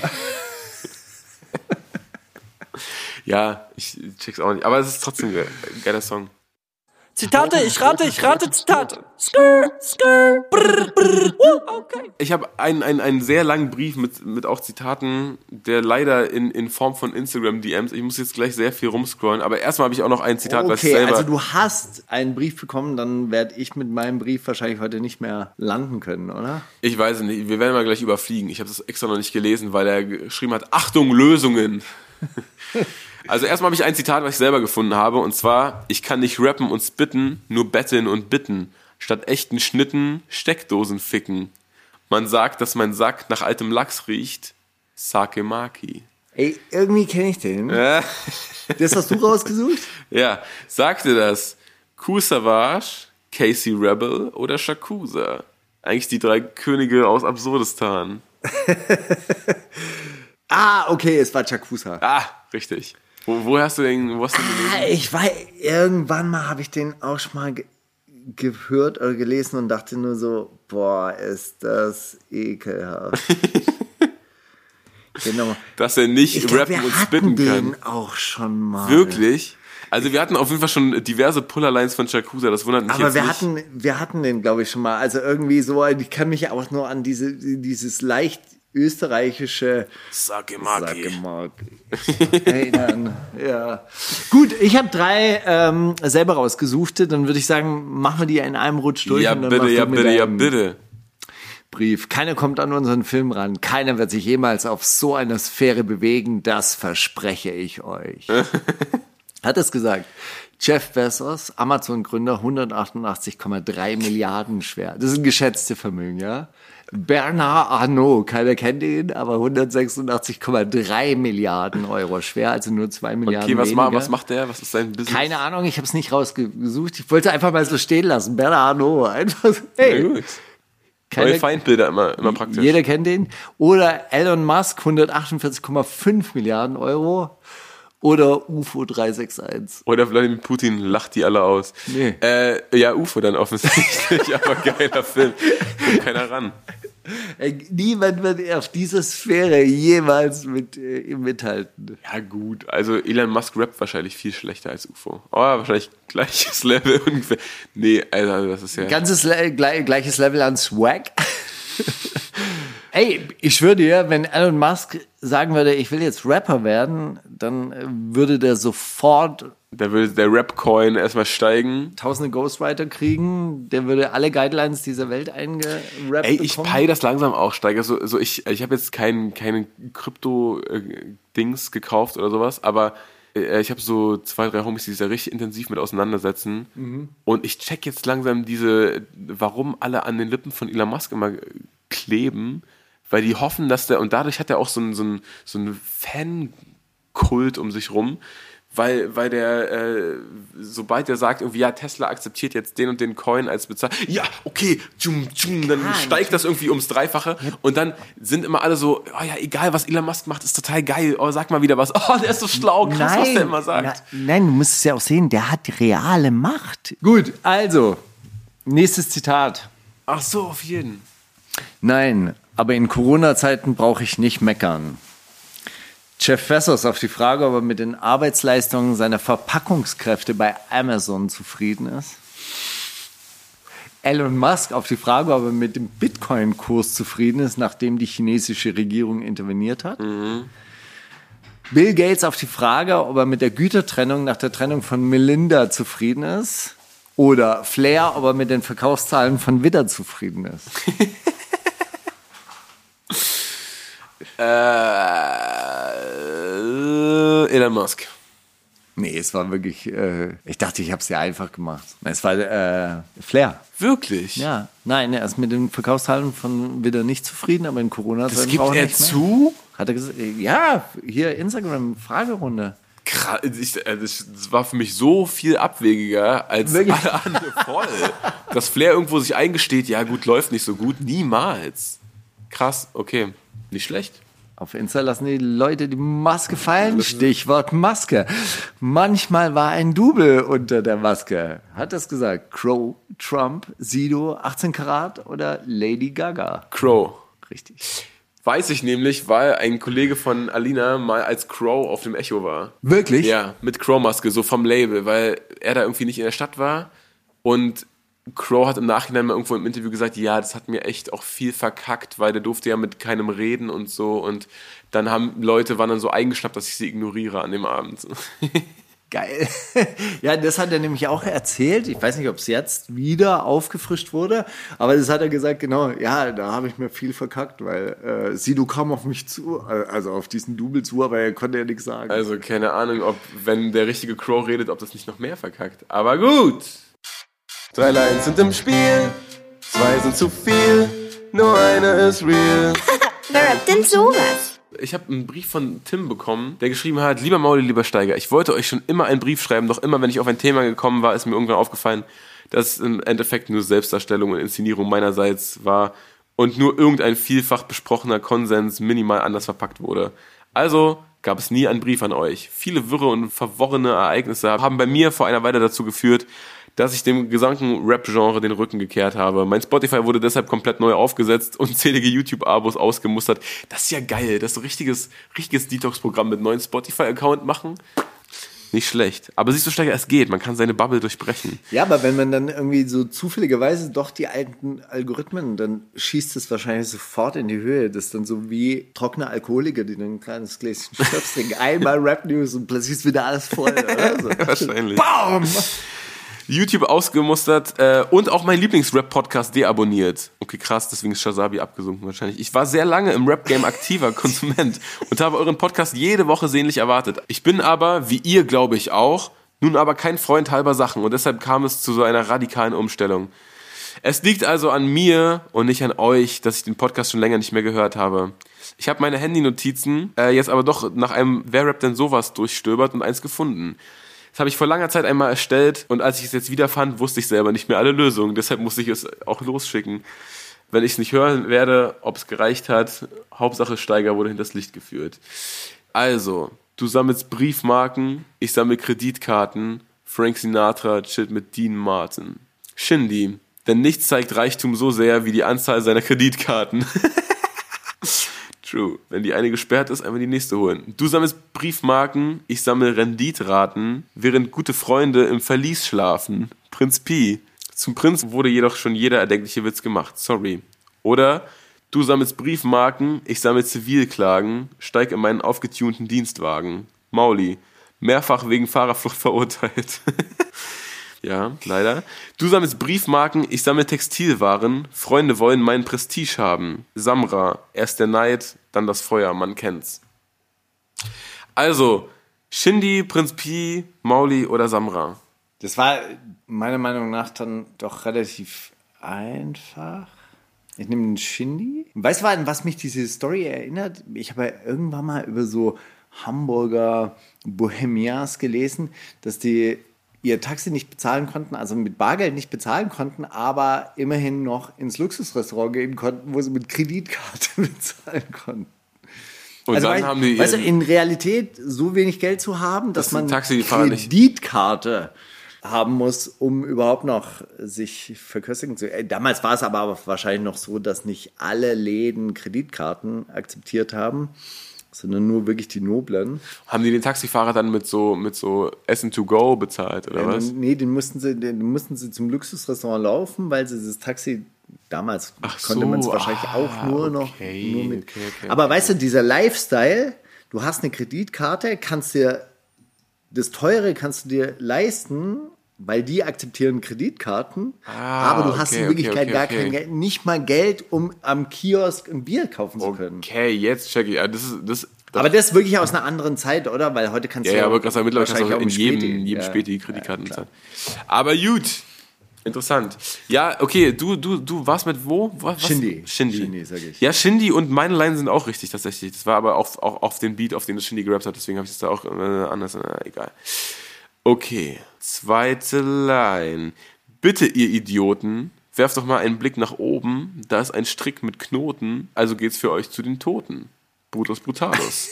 Ja, ich check's auch nicht. Aber es ist trotzdem ein geiler Song. Zitate, ich rate, ich rate Zitate. Skr, skr, brr, brr, uh, okay. Ich habe einen, einen, einen sehr langen Brief mit, mit auch Zitaten, der leider in, in Form von Instagram-DMs, ich muss jetzt gleich sehr viel rumscrollen, aber erstmal habe ich auch noch ein Zitat, was ich Okay, selber... also du hast einen Brief bekommen, dann werde ich mit meinem Brief wahrscheinlich heute nicht mehr landen können, oder? Ich weiß es nicht, wir werden mal gleich überfliegen. Ich habe das extra noch nicht gelesen, weil er geschrieben hat, Achtung, Lösungen. [LAUGHS] Also erstmal habe ich ein Zitat, was ich selber gefunden habe, und zwar, ich kann nicht rappen und spitten, nur betteln und bitten. Statt echten Schnitten Steckdosen ficken. Man sagt, dass mein Sack nach altem Lachs riecht. Sake Maki. Ey, irgendwie kenne ich den. Ja, Das hast du rausgesucht? ja. sagte das Ku Savage, Casey Rebel oder Shakusa? Eigentlich die drei Könige aus Absurdistan. [LAUGHS] Ah, okay, es war Chakusa. Ah, richtig. Wo, wo hast du den, wo hast du den gelesen? Ah, Ich weiß, irgendwann mal habe ich den auch schon mal ge gehört oder gelesen und dachte nur so, boah, ist das ekelhaft. [LAUGHS] genau. Dass er nicht Ich glaub, rappen und spitten den kann. auch schon mal. Wirklich? Also wir hatten auf jeden Fall schon diverse Pullerlines von Shakusa, das wundert mich Aber jetzt wir nicht. hatten, wir hatten den, glaube ich, schon mal. Also irgendwie so, ich kann mich auch nur an diese, dieses leicht österreichische Sakemaki. Sagemark erinnern. ja. Gut, ich habe drei ähm, selber rausgesuchte. Dann würde ich sagen, machen wir die in einem Rutsch durch. Ja und dann bitte, ja bitte, ja bitte. Brief. Keiner kommt an unseren Film ran. Keiner wird sich jemals auf so einer Sphäre bewegen. Das verspreche ich euch. [LAUGHS] Hat es gesagt. Jeff Bezos, Amazon-Gründer, 188,3 Milliarden schwer. Das ist ein geschätztes Vermögen, ja. Bernard Arnault, keiner kennt ihn, aber 186,3 Milliarden Euro schwer, also nur 2 Milliarden Okay, was, weniger. was macht der? Was ist sein Business? Keine Ahnung, ich habe es nicht rausgesucht. Ich wollte einfach mal so stehen lassen. Bernard Arnault, [LAUGHS] einfach so, hey. Na gut. keiner- Neue Feindbilder immer, immer praktisch. jeder kennt den. Oder Elon Musk, 148,5 Milliarden Euro. Oder UFO 361. Oder Wladimir Putin lacht die alle aus. Nee. Äh, ja, UFO dann offensichtlich, [LAUGHS] aber geiler Film. Kommt keiner ran. Niemand wird auf dieser Sphäre jemals mit äh, ihm mithalten. Ja, gut. Also Elon Musk rappt wahrscheinlich viel schlechter als UFO. Oh, wahrscheinlich gleiches Level [LAUGHS] ungefähr. Nee, also das ist ja. Ganzes Le gle gleiches Level an Swag. [LAUGHS] Ey, ich schwöre dir, wenn Elon Musk sagen würde, ich will jetzt Rapper werden, dann äh, würde der sofort Da würde der Rap-Coin erstmal steigen. tausende Ghostwriter kriegen, der würde alle Guidelines dieser Welt eingerappt Ey, ich bekommen. peil das langsam auch, Steiger. So, so ich ich habe jetzt kein, keine Krypto-Dings gekauft oder sowas, aber äh, ich habe so zwei, drei Homies, die sich da richtig intensiv mit auseinandersetzen. Mhm. Und ich check jetzt langsam diese, warum alle an den Lippen von Elon Musk immer kleben, weil die hoffen, dass der, und dadurch hat er auch so einen so einen- so einen Fankult um sich rum, weil, weil der, äh, sobald er sagt, irgendwie, ja, Tesla akzeptiert jetzt den und den Coin als Bezahlung, ja, okay, tschum, tschum, dann steigt das irgendwie ums Dreifache und dann sind immer alle so, oh ja, egal, was Elon Musk macht, ist total geil, oh, sag mal wieder was, [LAUGHS] oh, der ist so schlau, krass, was der immer sagt. na- nein, du musst es ja auch sehen, der hat reale Macht. Gut, also, nächstes Zitat. Ach so, auf jeden. Nein, aber in Corona-Zeiten brauche ich nicht meckern. Jeff Bezos auf die Frage, ob er mit den Arbeitsleistungen seiner Verpackungskräfte bei Amazon zufrieden ist. Elon Musk auf die Frage, ob er mit dem Bitcoin-Kurs zufrieden ist, nachdem die chinesische Regierung interveniert hat. Bill Gates auf die Frage, ob er mit der Gütertrennung nach der Trennung von Melinda zufrieden ist. Oder Flair, ob er mit den Verkaufszahlen von Widder zufrieden ist. [LAUGHS] Äh, Elon Musk. Nee, es war wirklich, äh, ich dachte, ich habe es dir einfach gemacht. Es war äh, Flair. Wirklich? Ja, nein, er ist mit den Verkaufszahlen von wieder nicht zufrieden, aber in Corona Das gibt er nicht mehr. zu? Hat er gesagt, ja, hier Instagram Fragerunde. Krass, ich, äh, das, das war für mich so viel abwegiger als Wirklich? alle anderen voll. [LAUGHS] Dass Flair irgendwo sich eingesteht, ja gut, läuft nicht so gut. Niemals. Krass, okay. Nicht schlecht. Auf Insta lassen die Leute die Maske fallen. Stichwort Maske. Manchmal war ein Double unter der Maske. Hat das gesagt? Crow, Trump, Sido, 18 Karat oder Lady Gaga? Crow. Richtig. Weiß ich nämlich, weil ein Kollege von Alina mal als Crow auf dem Echo war. Wirklich? Ja, mit Crow-Maske, so vom Label, weil er da irgendwie nicht in der Stadt war. Und Crow hat im Nachhinein mal irgendwo im Interview gesagt, ja, das hat mir echt auch viel verkackt, weil der durfte ja mit keinem reden und so. Und dann haben Leute, waren dann so eingeschnappt, dass ich sie ignoriere an dem Abend. [LAUGHS] Geil. [LAUGHS] Ja, das hat er nämlich auch erzählt. Ich weiß nicht, ob es jetzt wieder aufgefrischt wurde, aber das hat er gesagt, genau, ja, da habe ich mir viel verkackt, weil äh, Sido kam auf mich zu, äh, also auf diesen Double zu, aber er konnte ja nichts sagen. Also keine Ahnung, ob, wenn der richtige Crow redet, ob das nicht noch mehr verkackt. Aber gut. Drei Lines sind im Spiel, zwei sind zu viel, nur eine ist real. [LAUGHS] Wer rappt denn sowas? Ich habe einen Brief von Tim bekommen, der geschrieben hat, lieber Mauli, lieber Steiger, ich wollte euch schon immer einen Brief schreiben, doch immer, wenn ich auf ein Thema gekommen war, ist mir irgendwann aufgefallen, dass es im Endeffekt nur Selbstdarstellung und Inszenierung meinerseits war und nur irgendein vielfach besprochener Konsens minimal anders verpackt wurde. Also gab es nie einen Brief an euch. Viele wirre und verworrene Ereignisse haben bei mir vor einer Weile dazu geführt, dass ich dem gesamten Rap-Genre den Rücken gekehrt habe. Mein Spotify wurde deshalb komplett neu aufgesetzt und [LAUGHS] zählige YouTube-Abos ausgemustert. Das ist ja geil, das ist so richtiges, richtiges Detox-Programm mit neuen Spotify-Account machen. Nicht schlecht. Aber siehst du, Steiger, es geht. Man kann seine Bubble durchbrechen. Ja, aber wenn man dann irgendwie so zufälligerweise doch die alten Algorithmen, dann schießt es wahrscheinlich sofort in die Höhe. Das ist dann so wie trockene Alkoholiker, die dann ein kleines Gläschen trinken. Einmal Rap News und plötzlich ist wieder alles voll. Oder? [LAUGHS] So. Wahrscheinlich. Bam! YouTube ausgemustert äh, und auch mein Lieblings-Rap-Podcast deabonniert. Okay, krass, deswegen ist Shazabi abgesunken wahrscheinlich. Ich war sehr lange im Rap-Game aktiver [LAUGHS] Konsument und habe euren Podcast jede Woche sehnlich erwartet. Ich bin aber, wie ihr glaube ich auch, nun aber kein Freund halber Sachen und deshalb kam es zu so einer radikalen Umstellung. Es liegt also an mir und nicht an euch, dass ich den Podcast schon länger nicht mehr gehört habe. Ich habe meine Handy-Notizen äh, jetzt aber doch nach einem Wer rappt denn sowas durchstöbert und eins gefunden. Das habe ich vor langer Zeit einmal erstellt und als ich es jetzt wiederfand, wusste ich selber nicht mehr alle Lösungen. Deshalb musste ich es auch losschicken. Wenn ich es nicht hören werde, ob es gereicht hat, Hauptsache Steiger wurde hinters Licht geführt. Also, du sammelst Briefmarken, ich sammle Kreditkarten, Frank Sinatra chillt mit Dean Martin. Shindy, denn nichts zeigt Reichtum so sehr wie die Anzahl seiner Kreditkarten. [LAUGHS] True. Wenn die eine gesperrt ist, einmal die nächste holen. Du sammelst Briefmarken, ich sammle Renditraten, während gute Freunde im Verlies schlafen. Prinz Pi. Zum Prinz wurde jedoch schon jeder erdenkliche Witz gemacht. Sorry. Oder du sammelst Briefmarken, ich sammle Zivilklagen, steig in meinen aufgetunten Dienstwagen. Mauli. Mehrfach wegen Fahrerflucht verurteilt. [LAUGHS] Ja, leider. Du sammelst Briefmarken, ich sammle Textilwaren. Freunde wollen meinen Prestige haben. Samra, erst der Neid, dann das Feuer, man kennt's. Also, Shindy, Prinz Pi, Mauli oder Samra? Das war meiner Meinung nach dann doch relativ einfach. Ich nehme den Shindy. Weißt du, an was mich diese Story erinnert? Ich habe ja irgendwann mal über so Hamburger Bohemians gelesen, dass die ihr Taxi nicht bezahlen konnten, also mit Bargeld nicht bezahlen konnten, aber immerhin noch ins Luxusrestaurant gehen konnten, wo sie mit Kreditkarte [LAUGHS] bezahlen konnten. Und Also dann weißt, haben die weißt du, in Realität so wenig Geld zu haben, dass Dass man Kreditkarte haben muss, um überhaupt noch sich verköstigen zu. Äh, Damals war es aber wahrscheinlich noch so, dass nicht alle Läden Kreditkarten akzeptiert haben, sondern nur wirklich die noblen. haben die den Taxifahrer dann mit so, mit so Essen to go bezahlt, oder was? Nee, den mussten sie, den mussten sie zum Luxusrestaurant laufen, weil sie das Taxi damals Ach konnte man es so, wahrscheinlich ah, auch nur noch okay, nur mit. okay, okay, Aber weißt du, dieser Lifestyle, du hast eine Kreditkarte, kannst dir das teure kannst du dir leisten weil die akzeptieren Kreditkarten, Ah, aber du hast okay, in Wirklichkeit okay, gar okay. kein Geld, nicht mal Geld, um am Kiosk ein Bier kaufen zu können. Okay, jetzt check ich. Ah, Das ist, das, Aber das ist wirklich aus einer anderen Zeit, oder? Weil heute kannst ja, du ja, aber gerade mittlerweile kannst du auch in jedem, Späti- jedem ja. Späti Kreditkarten zahlen. Aber gut. Interessant. Ja, okay, du, du, du warst mit wo? Was? Shindy. Shindy. Shindy, sag ich. Ja, Shindy und meine Line sind auch richtig tatsächlich. Das war aber auch, auch auf den Beat, auf den das Shindy gerappt hat, deswegen habe ich es da auch äh, anders. Äh, egal. Okay, zweite Line. Bitte, ihr Idioten, werft doch mal einen Blick nach oben. Da ist ein Strick mit Knoten, also geht's für euch zu den Toten. Brutus Brutalus.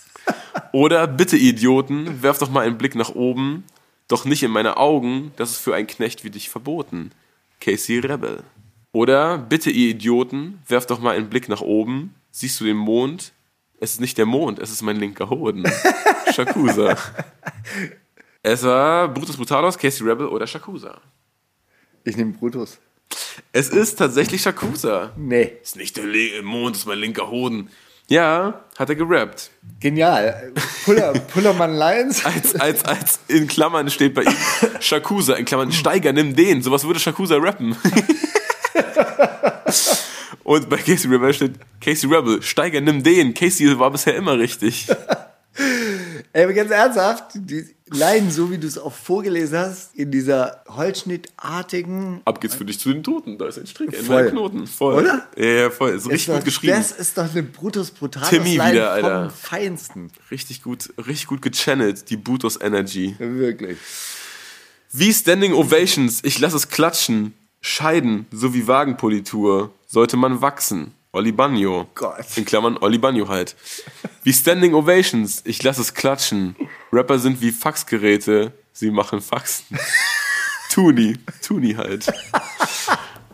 [LAUGHS] Oder bitte, Idioten, werft doch mal einen Blick nach oben. Doch nicht in meine Augen, das ist für einen Knecht wie dich verboten. Casey Rebel. Oder bitte, ihr Idioten, werft doch mal einen Blick nach oben. Siehst du den Mond? Es ist nicht der Mond, es ist mein linker Hoden. [LAUGHS] Shakusa. [LAUGHS] Es war Brutus Brutalos, Casey Rebel oder Shakusa. Ich nehme Brutus. Es ist tatsächlich Shakusa. Nee. Ist nicht der Le Mond, ist mein linker Hoden. Ja, hat er gerappt. Genial. Puller, Pullermann Lions. Als, als, als in Klammern steht bei ihm Shakusa, in Klammern Steiger, nimm den. Sowas würde Shakusa rappen. [LAUGHS] Und bei Casey Rebel steht Casey Rebel, Steiger, nimm den. Casey war bisher immer richtig. [LAUGHS] Ey, aber ganz ernsthaft, die Leiden, so wie du es auch vorgelesen hast, in dieser holzschnittartigen. Ab geht's für dich zu den Toten. Da ist ein Strick, ein Voll. Knoten. Voll. Oder? Ja, ja, voll. Ist richtig ist gut doch- geschrieben. Das ist doch eine Brutus Brutalis Timmy wieder, Alter. vom Feinsten. Richtig gut, richtig gut gechannelt, die Butos Energy. Wirklich. Wie Standing Ovations, ich lass es klatschen. Scheiden sowie Wagenpolitur sollte man wachsen. Olli Bagno. Gott. In Klammern Olli Bagno halt. Wie Standing Ovations, ich lass es klatschen. Rapper sind wie Faxgeräte, sie machen Faxen. [LAUGHS] Tuni, Tuni halt.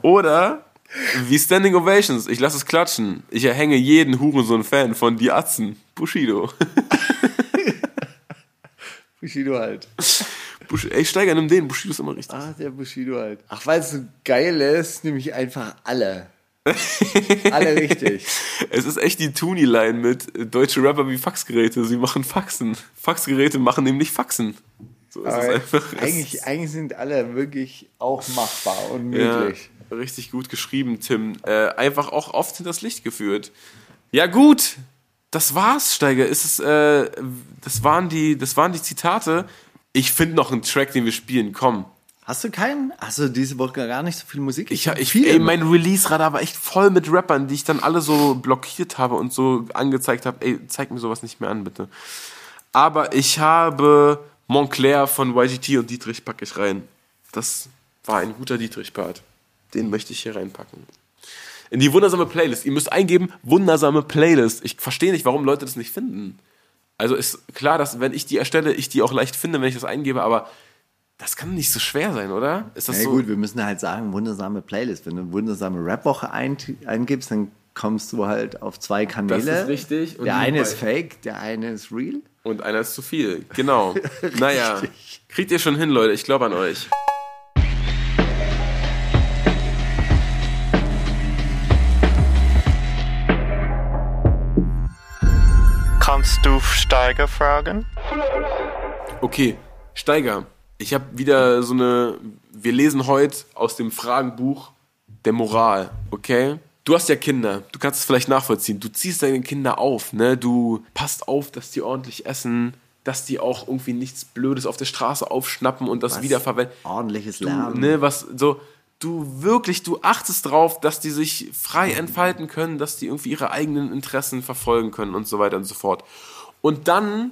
Oder wie Standing Ovations, ich lass es klatschen. Ich erhänge jeden Hurensohn-Fan von Die Atzen. Bushido. [LAUGHS] Bushido halt. Bush Ey, Steiger, nimm den. Bushido ist immer richtig. Ah, der Bushido halt. Ach, weil es so geil ist, nämlich einfach alle. Alle [LAUGHS] richtig. Es ist echt die Tuni-Line mit äh, deutsche Rapper wie Faxgeräte. Sie machen Faxen. Faxgeräte machen nämlich Faxen. So ist es Aber einfach. Es eigentlich, eigentlich sind alle wirklich auch machbar und ist, ja, möglich. richtig gut geschrieben, Tim. Äh, einfach auch oft hinters Licht geführt. Ja, gut. Das war's, Steiger. Ist es, äh, das, waren die, das waren die Zitate. Ich finde noch einen Track, den wir spielen. Komm. Hast du keinen? Hast du diese Woche gar nicht so viel Musik? Ich, ich, viele ey, mein Release-Radar war echt voll mit Rappern, die ich dann alle so blockiert habe und so angezeigt habe, ey, zeig mir sowas nicht mehr an, bitte. Aber ich habe Montclair von YGT und Dietrich packe ich rein. Das war ein guter Dietrich-Part. Den möchte ich hier reinpacken. In die wundersame Playlist. Ihr müsst eingeben, wundersame Playlist. Ich verstehe nicht, warum Leute das nicht finden. Also ist klar, dass wenn ich die erstelle, ich die auch leicht finde, wenn ich das eingebe, aber das kann nicht so schwer sein, oder? Ist das Na so? gut, wir müssen halt sagen, wundersame Playlist. Wenn du wundersame Rap-Woche ein, eingibst, dann kommst du halt auf zwei Kanäle. Das ist richtig. Und Der eine ist fake, der eine ist real. Und einer ist zu viel. Genau. [LAUGHS] naja. Kriegt ihr schon hin, Leute. Ich glaube an euch. Kannst du Steiger fragen? Okay, Steiger. Ich habe wieder so eine. Wir lesen heute aus dem Fragenbuch der Moral, okay? Du hast ja Kinder, du kannst es vielleicht nachvollziehen. Du ziehst deine Kinder auf, ne? Du passt auf, dass die ordentlich essen, dass die auch irgendwie nichts Blödes auf der Straße aufschnappen und das wiederverwenden. Ordentliches du, Lernen. ne, was so, du wirklich, du achtest drauf, dass die sich frei entfalten können, dass die irgendwie ihre eigenen Interessen verfolgen können und so weiter und so fort. Und dann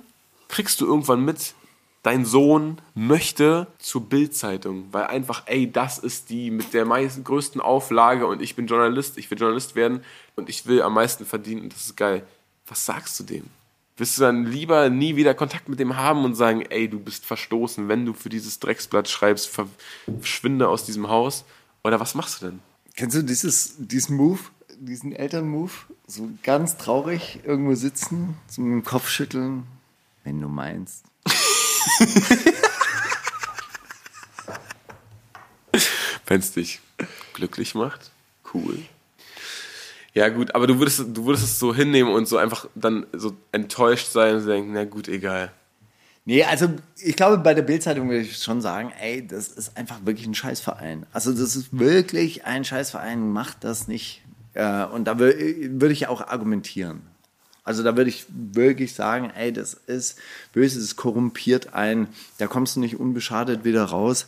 kriegst du irgendwann mit, dein Sohn möchte zur Bildzeitung, weil einfach, ey, das ist die mit der meisten, größten Auflage und ich bin Journalist, ich will Journalist werden und ich will am meisten verdienen und das ist geil. Was sagst du dem? Wirst du dann lieber nie wieder Kontakt mit dem haben und sagen, ey, du bist verstoßen, wenn du für dieses Drecksblatt schreibst, ver- verschwinde aus diesem Haus? Oder was machst du denn? Kennst du dieses, diesen Move, diesen Elternmove? So ganz traurig irgendwo sitzen, so mit Kopf schütteln, wenn du meinst. [LAUGHS] Wenn es dich glücklich macht, cool. Ja, gut, aber du würdest, du würdest es so hinnehmen und so einfach dann so enttäuscht sein und denken, na gut, egal. Nee, also ich glaube, bei der Bildzeitung würde ich schon sagen, ey, das ist einfach wirklich ein Scheißverein. Also das ist wirklich ein Scheißverein, macht das nicht. Äh, und da wür- würde ich auch argumentieren. Also da würde ich wirklich sagen, ey, das ist böse, das korrumpiert ein, da kommst du nicht unbeschadet wieder raus.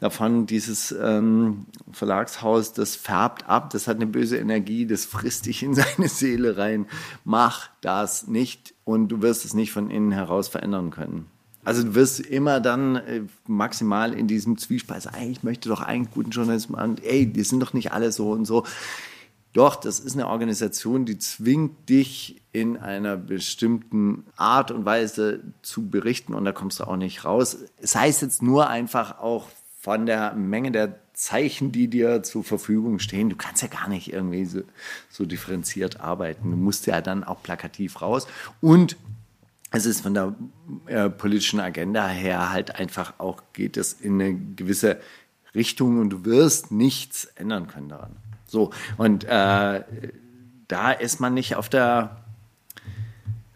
Davon dieses ähm, Verlagshaus, das färbt ab, das hat eine böse Energie, das frisst dich in [LAUGHS] seine Seele rein. Mach das nicht und du wirst es nicht von innen heraus verändern können. Also du wirst immer dann äh, maximal in diesem Zwiespalt sagen, ey, ich möchte doch eigentlich guten Journalismus machen, ey, die sind doch nicht alle so und so. Doch, das ist eine Organisation, die zwingt dich in einer bestimmten Art und Weise zu berichten und da kommst du auch nicht raus. Es heißt jetzt nur einfach auch von der Menge der Zeichen, die dir zur Verfügung stehen. Du kannst ja gar nicht irgendwie so, so differenziert arbeiten. Du musst ja dann auch plakativ raus und es ist von der äh, politischen Agenda her halt einfach auch, geht es in eine gewisse Richtung und du wirst nichts ändern können daran. So, und äh, da ist man nicht auf der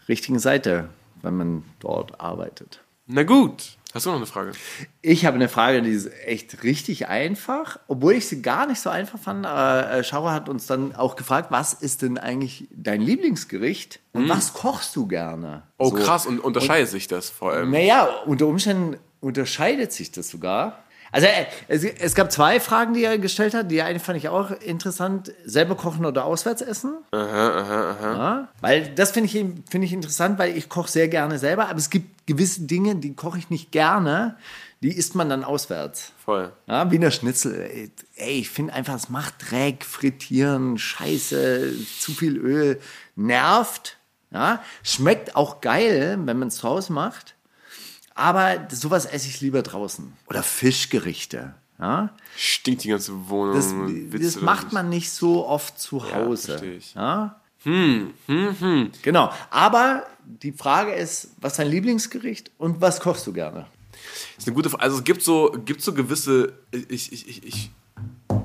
richtigen Seite, wenn man dort arbeitet. Na gut. Hast du noch eine Frage? Ich habe eine Frage, die ist echt richtig einfach, obwohl ich sie gar nicht so einfach fand. Aber äh, Schauer hat uns dann auch gefragt, was ist denn eigentlich dein Lieblingsgericht und was kochst du gerne? Oh, So. krass. Und unterscheidet sich das vor allem? Naja, unter Umständen unterscheidet sich das sogar. Also äh, es, es gab zwei Fragen, die er gestellt hat. Die eine fand ich auch interessant. Selber kochen oder auswärts essen? Ja, weil das finde ich, finde ich interessant, weil ich koche sehr gerne selber, aber es gibt gewisse Dinge, die koche ich nicht gerne, die isst man dann auswärts. Voll. Ja, Wiener Schnitzel, ey, ich finde einfach, es macht Dreck, frittieren, scheiße, zu viel Öl, nervt. Ja, schmeckt auch geil, wenn man es Hause macht. Aber sowas esse ich lieber draußen. Oder Fischgerichte. Ja, Stinkt die ganze Wohnung. das, das macht man nicht so oft zu Hause. ich. Ja? Genau. Aber die Frage ist, was ist dein Lieblingsgericht und was kochst du gerne? Das ist eine gute Frage. Also es gibt so, gibt so gewisse, ich, ich, ich, ich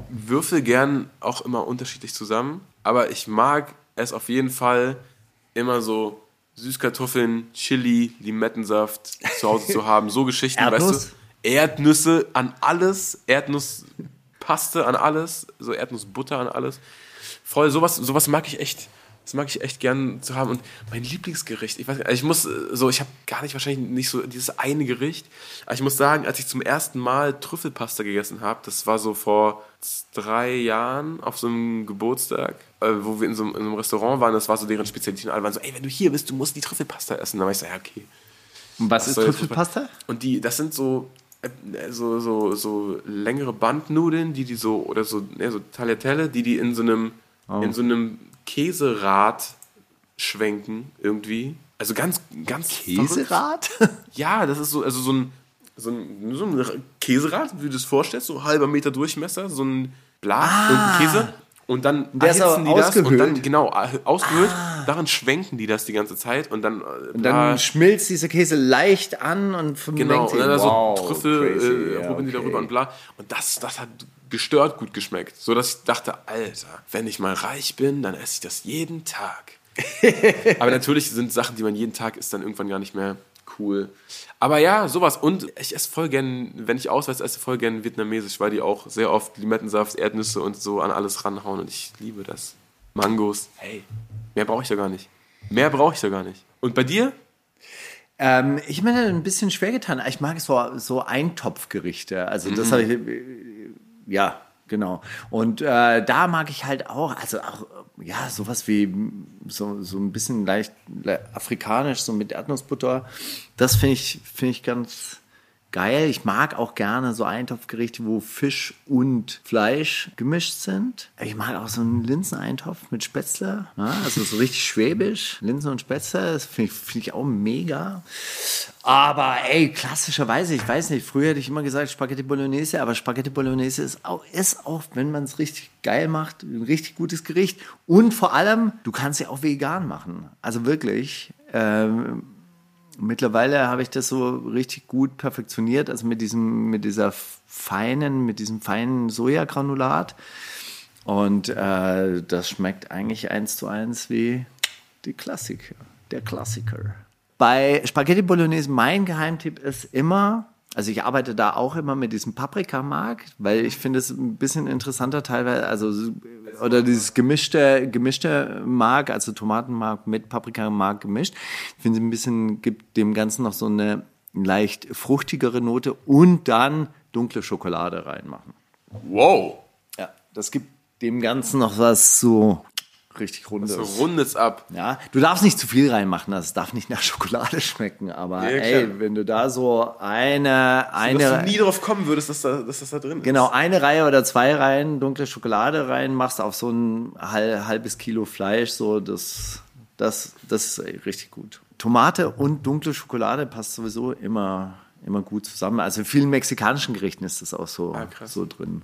würfel gern auch immer unterschiedlich zusammen, aber ich mag es auf jeden Fall immer so Süßkartoffeln, Chili, Limettensaft zu Hause zu haben, so Geschichten, Erdnuss? [LAUGHS] weißt du? Erdnüsse an alles, Erdnusspaste an alles, so Erdnussbutter an alles. Voll, sowas, sowas mag ich echt. Das mag ich echt gern zu haben. Und mein Lieblingsgericht, ich weiß nicht, also ich muss so, ich habe gar nicht wahrscheinlich nicht so dieses eine Gericht, aber ich muss sagen, als ich zum ersten Mal Trüffelpasta gegessen habe, das war so vor drei Jahren auf so einem Geburtstag, wo wir in so, einem- in so einem Restaurant waren, das war so deren Spezialität. Und alle waren so, ey, wenn du hier bist, du musst die Trüffelpasta essen. Da war ich so, ja, okay. Und was ist Trüffelpasta? Und die, das sind so, äh, so, so, so längere Bandnudeln, die die so, oder so, ja, so Tagliatelle, die die in so einem, in so einem Käserad schwenken, irgendwie. Also ganz, ganz. Käserad? Ja, das ist so, also so ein, so ein, so ein Käserad, wie du das vorstellst, so halber Meter Durchmesser, so ein Blatt, irgendein Käse. Und dann Der ist aber die das und dann, ausgehöhlt. genau, ausgehöhlt, daran schwenken die das die ganze Zeit und dann, äh, Und dann schmilzt dieser Käse leicht an und Genau, und ihn. dann Wow, so Trüffel äh, ja, rubbeln die okay. darüber und bla. Und das, das hat gestört gut geschmeckt. So dass ich dachte, Alter, wenn ich mal reich bin, dann esse ich das jeden Tag. [LAUGHS] Aber natürlich sind Sachen, die man jeden Tag isst, dann irgendwann gar nicht mehr cool. Aber ja, sowas. Und ich esse voll gern, wenn ich auswärts esse, voll gern vietnamesisch, weil die auch sehr oft Limettensaft, Erdnüsse und so an alles ranhauen. Und ich liebe das. Mangos, hey, mehr brauche ich da gar nicht. Mehr brauche ich da gar nicht. Und bei dir? Ähm, ich bin da ein bisschen schwer getan. Ich mag so, so Eintopfgerichte. Also das habe ich, äh, ja, genau. Und äh, da mag ich halt auch, also auch, ja, sowas wie so, so ein bisschen leicht le- afrikanisch, so mit Erdnussbutter. Das finde ich, finde ich ganz geil. Ich mag auch gerne so Eintopfgerichte, wo Fisch und Fleisch gemischt sind. Ich mag auch so einen Linseneintopf mit Spätzle, ja, also so richtig schwäbisch. Linsen und Spätzle, das finde ich, finde ich auch mega. Aber ey, klassischerweise, ich weiß nicht, früher hätte ich immer gesagt Spaghetti Bolognese, aber Spaghetti Bolognese ist auch, ist auch wenn man es richtig geil macht, ein richtig gutes Gericht. Und vor allem, du kannst ja auch vegan machen. Also wirklich. Ähm, Mittlerweile habe ich das so richtig gut perfektioniert, also mit diesem, mit dieser feinen, mit diesem feinen Sojagranulat. Und äh, das schmeckt eigentlich eins zu eins wie die Klassiker, der Klassiker. Bei Spaghetti Bolognese, mein Geheimtipp ist immer, also ich arbeite da auch immer mit diesem Paprikamark, weil ich finde es ein bisschen interessanter teilweise, also oder dieses gemischte, gemischte Mark, also Tomatenmark mit Paprikamark gemischt. Ich finde es ein bisschen, gibt dem Ganzen noch so eine leicht fruchtigere Note und dann dunkle Schokolade reinmachen. Wow. Ja, das gibt dem Ganzen noch was so richtig Rundes. So rundes ab. Ja, du darfst nicht zu viel reinmachen, das darf nicht nach [LAUGHS] Schokolade schmecken, aber Ja, ey, wenn du da so eine, Dass eine, du nie drauf kommen würdest, dass, da, dass das da drin ist. genau, eine Reihe oder zwei Reihen dunkle Schokolade reinmachst auf so ein hal- halbes Kilo Fleisch, so, das, das, das ist richtig gut. Tomate und dunkle Schokolade passt sowieso immer, immer gut zusammen. Also in vielen mexikanischen Gerichten ist das auch so, Ah, so drin.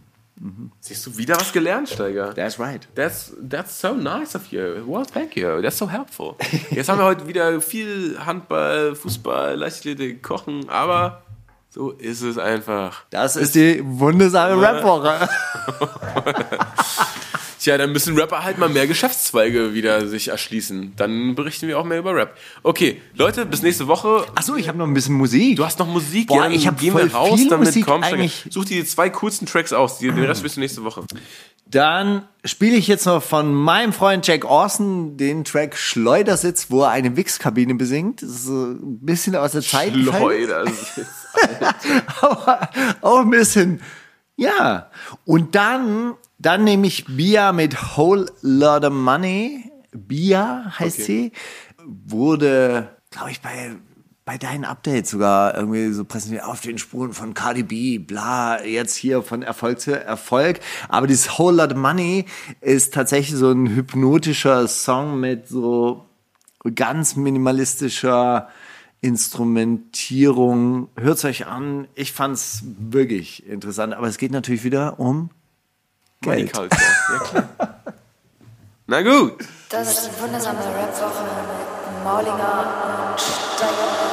Siehst du wieder was gelernt, Steiger? That's right. That's, that's so nice of you. Well, thank you. That's so helpful. [LAUGHS] Jetzt haben wir heute wieder viel Handball, Fußball, Leichtathletik, Kochen, aber so ist es einfach. Das ist die wundersame Rap-Woche. [LAUGHS] [LAUGHS] Tja, dann müssen Rapper halt mal mehr Geschäftszweige wieder sich erschließen. Dann berichten wir auch mehr über Rap. Okay, Leute, bis nächste Woche. Achso, ich habe noch ein bisschen Musik. Du hast noch Musik, Boah, ja, ich hab gehen voll raus viel damit. Musik Komm, Steiger. eigentlich. Such dir die zwei coolsten Tracks aus. Den Rest bis nächste Woche. Dann spiele ich jetzt noch von meinem Freund Jack Orson den Track Schleudersitz, wo er eine Wichskabine besingt. Das ist so ein bisschen aus der Zeit. Leute, [LAUGHS] aber auch ein bisschen, ja. Und dann, dann nehme ich Bia mit Whole Lot of Money. Bia heißt Okay. sie. Wurde, glaube ich, bei, bei deinen Updates sogar irgendwie so präsentiert auf den Spuren von Cardi B, bla, jetzt hier von Erfolg zu Erfolg. Aber dieses Whole Lot of Money ist tatsächlich so ein hypnotischer Song mit so ganz minimalistischer Instrumentierung. Hört's euch an. Ich fand's wirklich interessant. Aber es geht natürlich wieder um Money. Culture. Ja, klar. Na gut. Das ist die wundersame Rap-Woche mit Maulinger und Steiger.